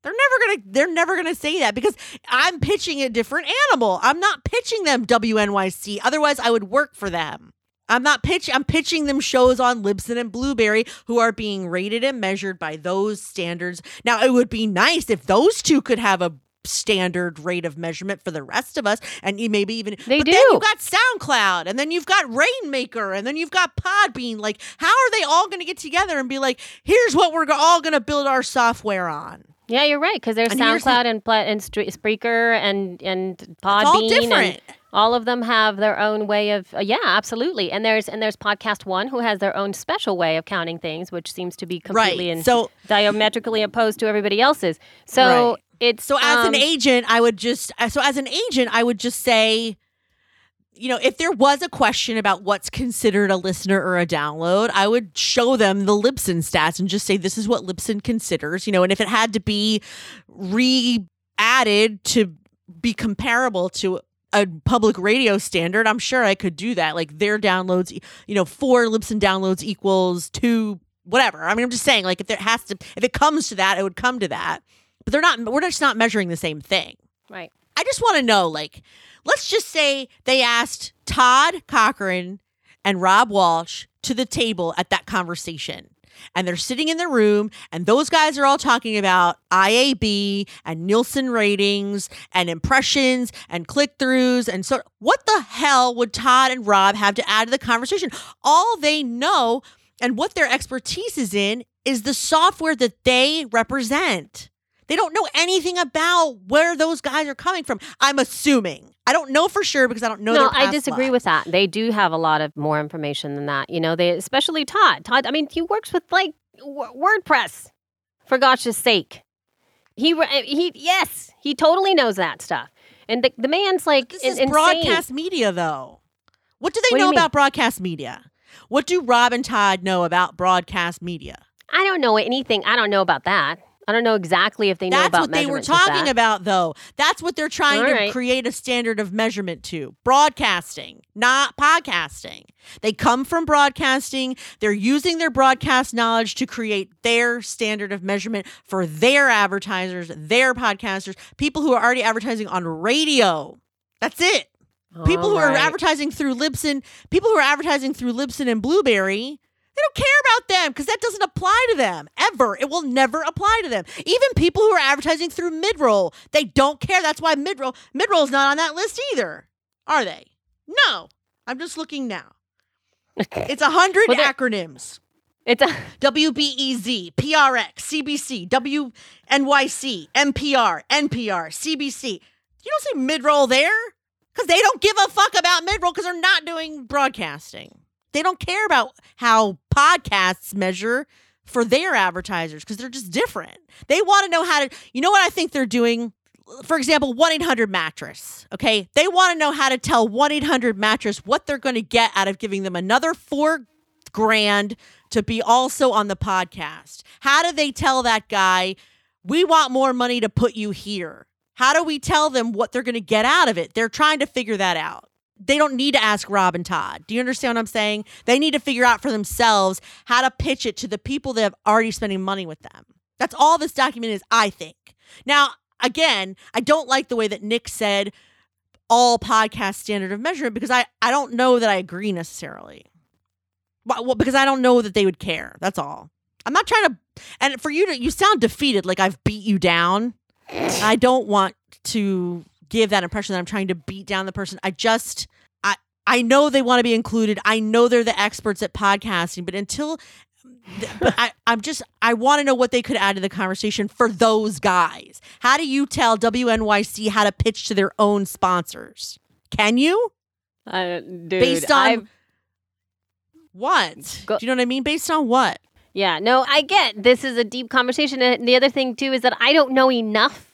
They're never gonna. They're never gonna say that because I'm pitching a different animal. I'm not pitching them WNYC. Otherwise, I would work for them. I'm not pitch. I'm pitching them shows on Libsyn and Blubrry who are being rated and measured by those standards. Now, it would be nice if those two could have a standard rate of measurement for the rest of us, and maybe even They but do. Then you've got SoundCloud, and then you've got Rainmaker, and then you've got Podbean. Like, how are they all going to get together and be like, "Here's what we're all going to build our software on"? Yeah, you're right. Because there's And SoundCloud and Pla- and Stre- Spreaker and and Podbean. all and different. all of them have their own way of. Uh, yeah, absolutely. And there's and there's Podcast One who has their own special way of counting things, which seems to be completely right. and So, diametrically opposed to everybody else's. So Right. it's so as an um, agent, I would just. So as an agent, I would just say, you know, if there was a question about what's considered a listener or a download, I would show them the Libsyn stats and just say this is what Libsyn considers, you know, and if it had to be re added to be comparable to a public radio standard, I'm sure I could do that. Like their downloads, you know, four Libsyn downloads equals two, whatever. I mean, I'm just saying, like, if there has to, if it comes to that, it would come to that. But they're not, we're just not measuring the same thing. Right. I just want to know, like, let's just say they asked Todd Cochran and Rob Walsh to the table at that conversation. And they're sitting in the room, and those guys are all talking about IAB and Nielsen ratings and impressions and click throughs. And so, what the hell would Todd and Rob have to add to the conversation? All they know and what their expertise is in is the software that they represent. They don't know anything about where those guys are coming from. I'm assuming. I don't know for sure because I don't know. No, I disagree with that. They do have a lot of more information than that. You know, they especially Todd. Todd, I mean, he works with like w- WordPress. For gosh's sake, he re- eh, he yes, he totally knows that stuff. And the, the man's like This is insane. broadcast media, though. What do they What do know mean? about broadcast media? What do Rob and Todd know about broadcast media? I don't know anything. I don't know about that. I don't know exactly if they know That's about what they were talking about, though. That's what they're trying All to right. create a standard of measurement to broadcasting, not podcasting. They come from broadcasting. They're using their broadcast knowledge to create their standard of measurement for their advertisers, their podcasters, people who are already advertising on radio. That's it. People who All are advertising through Libsyn, people who are advertising through Libsyn and Blubrry, don't care about them because that doesn't apply to them ever. It will never apply to them. Even people who are advertising through Midroll, they don't care. That's why Midroll Midroll is not on that list either, are they? No. I'm just looking now. It's a hundred Well, acronyms. It's a WBEZ, PRX, CBC, WNYC, NPR, NPR, CBC. You don't see midroll there because they don't give a fuck about midroll because they're not doing broadcasting. They don't care about how podcasts measure for their advertisers because they're just different. They want to know how to, you know what I think they're doing? For example, 1 800 mattress. Okay. They want to know how to tell 1 800 mattress what they're going to get out of giving them another four grand to be also on the podcast. How do they tell that guy, we want more money to put you here? How do we tell them what they're going to get out of it? They're trying to figure that out. They don't need to ask Rob and Todd. Do you understand what I'm saying? They need to figure out for themselves how to pitch it to the people that have already spending money with them. That's all this document is, I think. Now, again, I don't like the way that Nick said all podcast standard of measurement because I, I don't know that I agree necessarily. Well, because I don't know that they would care. That's all. I'm not trying to. And for you to, you sound defeated, like I've beat you down. I don't want to give that impression that I'm trying to beat down the person. I just, I, I know they want to be included. I know they're the experts at podcasting, but until, [LAUGHS] but I, I'm just, I want to know what they could add to the conversation for those guys. How do you tell WNYC how to pitch to their own sponsors? Can you? Uh, dude, Based on I've- what? Go- do you know what I mean? Based on what? yeah, no, I get this is a deep conversation. And the other thing too is that I don't know enough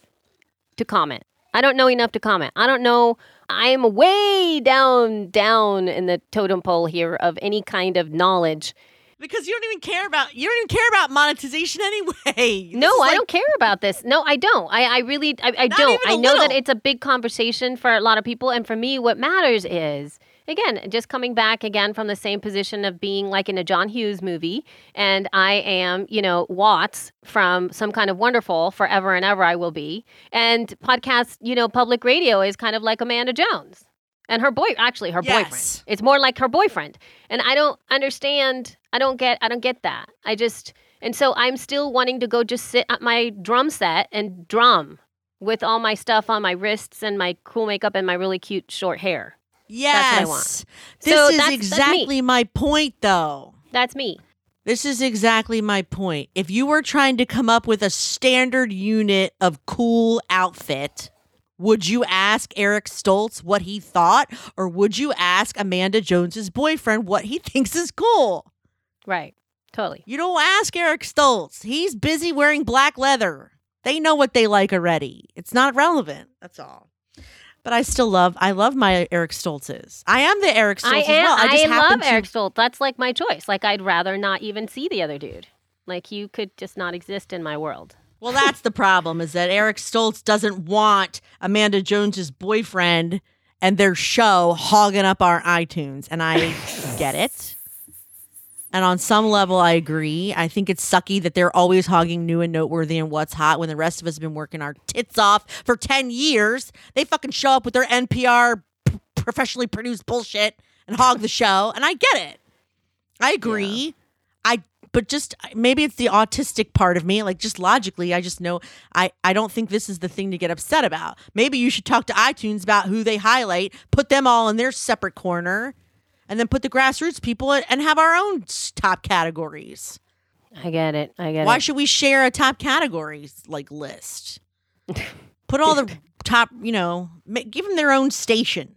to comment. I don't know enough to comment. I don't know. I am way down, down in the totem pole here of any kind of knowledge. Because you don't even care about you don't even care about monetization anyway. [LAUGHS] No, I like- don't care about this. No, I don't. I, I really, I, I don't. I know that it's a big conversation for a lot of people, and for me, what matters is again just coming back again from the same position of being like in a John Hughes movie, and I am, you know, Watts from some kind of wonderful forever and ever I will be, and podcast, you know, public radio is kind of like Amanda Jones. And her boy, actually, her Yes. boyfriend. It's more like her boyfriend, and I don't understand. I don't get. I don't get that. I just and so I'm still wanting to go just sit at my drum set and drum with all my stuff on my wrists and my cool makeup and my really cute short hair. Yes. what I want. This So is that's- that's exactly my point though. That's me. This is exactly my point. If you were trying to come up with a standard unit of cool outfit, would you ask Eric Stoltz what he thought or would you ask Amanda Jones's boyfriend what he [LAUGHS] thinks is cool? Right. Totally. You don't ask Eric Stoltz. He's busy wearing black leather. They know what they like already. It's not relevant. That's all. But I still love I love my Eric Stoltzes. I am the Eric Stoltz I as am. well. I, I, love to- Eric Stoltz. That's like my choice. Like I'd rather not even see the other dude. Like you could just not exist in my world. Well, that's the problem is that Eric Stoltz doesn't want Amanda Jones's boyfriend and their show hogging up our iTunes, and I get it. And on some level, I agree. I think it's sucky that they're always hogging new and noteworthy and what's hot when the rest of us have been working our tits off for 10 years. They fucking show up with their NPR p- professionally produced bullshit and hog the show. And I get it. I agree. I but just maybe it's the autistic part of me. Like just logically, I just know I I don't think this is the thing to get upset about. Maybe you should talk to iTunes about who they highlight, put them all in their separate corner, and then put the grassroots people in- and have our own top categories. I get it. I get Why it. Why should we share a top categories like list? [LAUGHS] Put all the top, you know, give them their own station.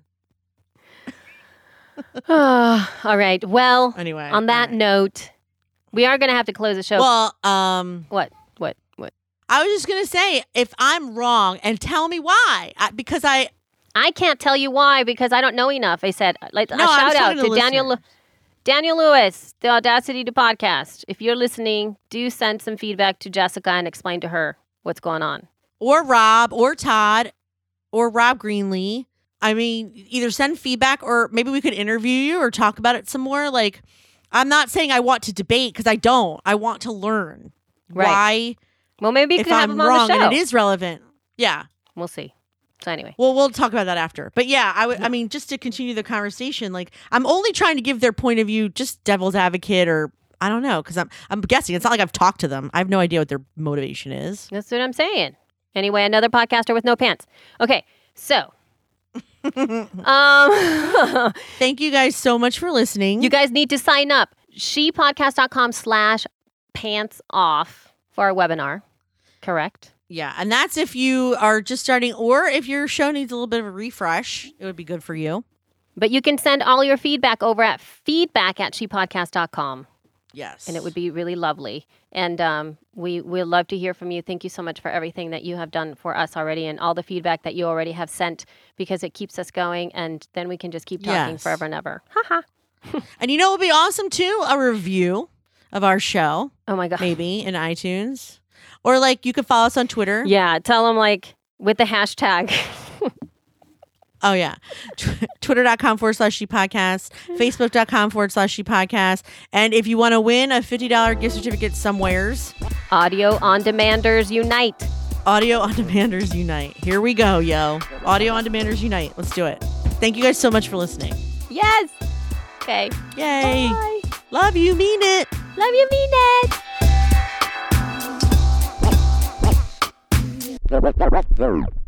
[SIGHS] All right. Well, Anyway, on that right. note, we are going to have to close the show. well, um, what? What? What? I was just gonna say if I'm wrong and tell me why, I, because I I can't tell you why because I don't know enough. I said, like, No, a shout out to to Daniel, listener. Daniel Lewis, the Audacity to Podcast. If you're listening, do send some feedback to Jessica and explain to her what's going on. or Rob or Todd or Rob Greenlee. I mean, either send feedback or maybe we could interview you or talk about it some more. Like, I'm not saying I want to debate because I don't. I want to learn Right. why Well, maybe you if could have I'm him on wrong the show. and it is relevant. Yeah. We'll see. So anyway, Well, we'll talk about that after. But yeah, I would. I mean, just to continue the conversation, like I'm only trying to give their point of view, just devil's advocate, or I don't know, because I'm I'm guessing it's not like I've talked to them. I have no idea what their motivation is. that's what I'm saying. Anyway, another podcaster with no pants. Okay, so [LAUGHS] um, [LAUGHS] Thank you guys so much for listening. you guys need to sign up. Shepodcast.com slash pants off for our webinar. Correct. Yeah, and that's if you are just starting, or if your show needs a little bit of a refresh, it would be good for you. But you can send all your feedback over at feedback at shepodcast.com. Yes, and it would be really lovely. And um, we we love to hear from you. Thank you so much for everything that you have done for us already, and all the feedback that you already have sent, because it keeps us going, and then we can just keep talking Yes. forever and ever. Haha. [LAUGHS] And you know, it would be awesome too a review of our show, Oh my god. maybe in iTunes, or like you could follow us on Twitter. Yeah. Tell them like with the hashtag. [LAUGHS] Oh yeah. Tw- Twitter.com forward slash she podcast, Facebook.com forward slash she podcast. And if you want to win a $50 gift certificate somewheres, Audio on demanders unite. Audio on Demanders Unite. Here we go, yo. Audio on Demanders Unite. Let's do it. Thank you guys so much for listening. Yes. Okay. Yay. Bye. Love you. Mean it. Love you, mean it. There.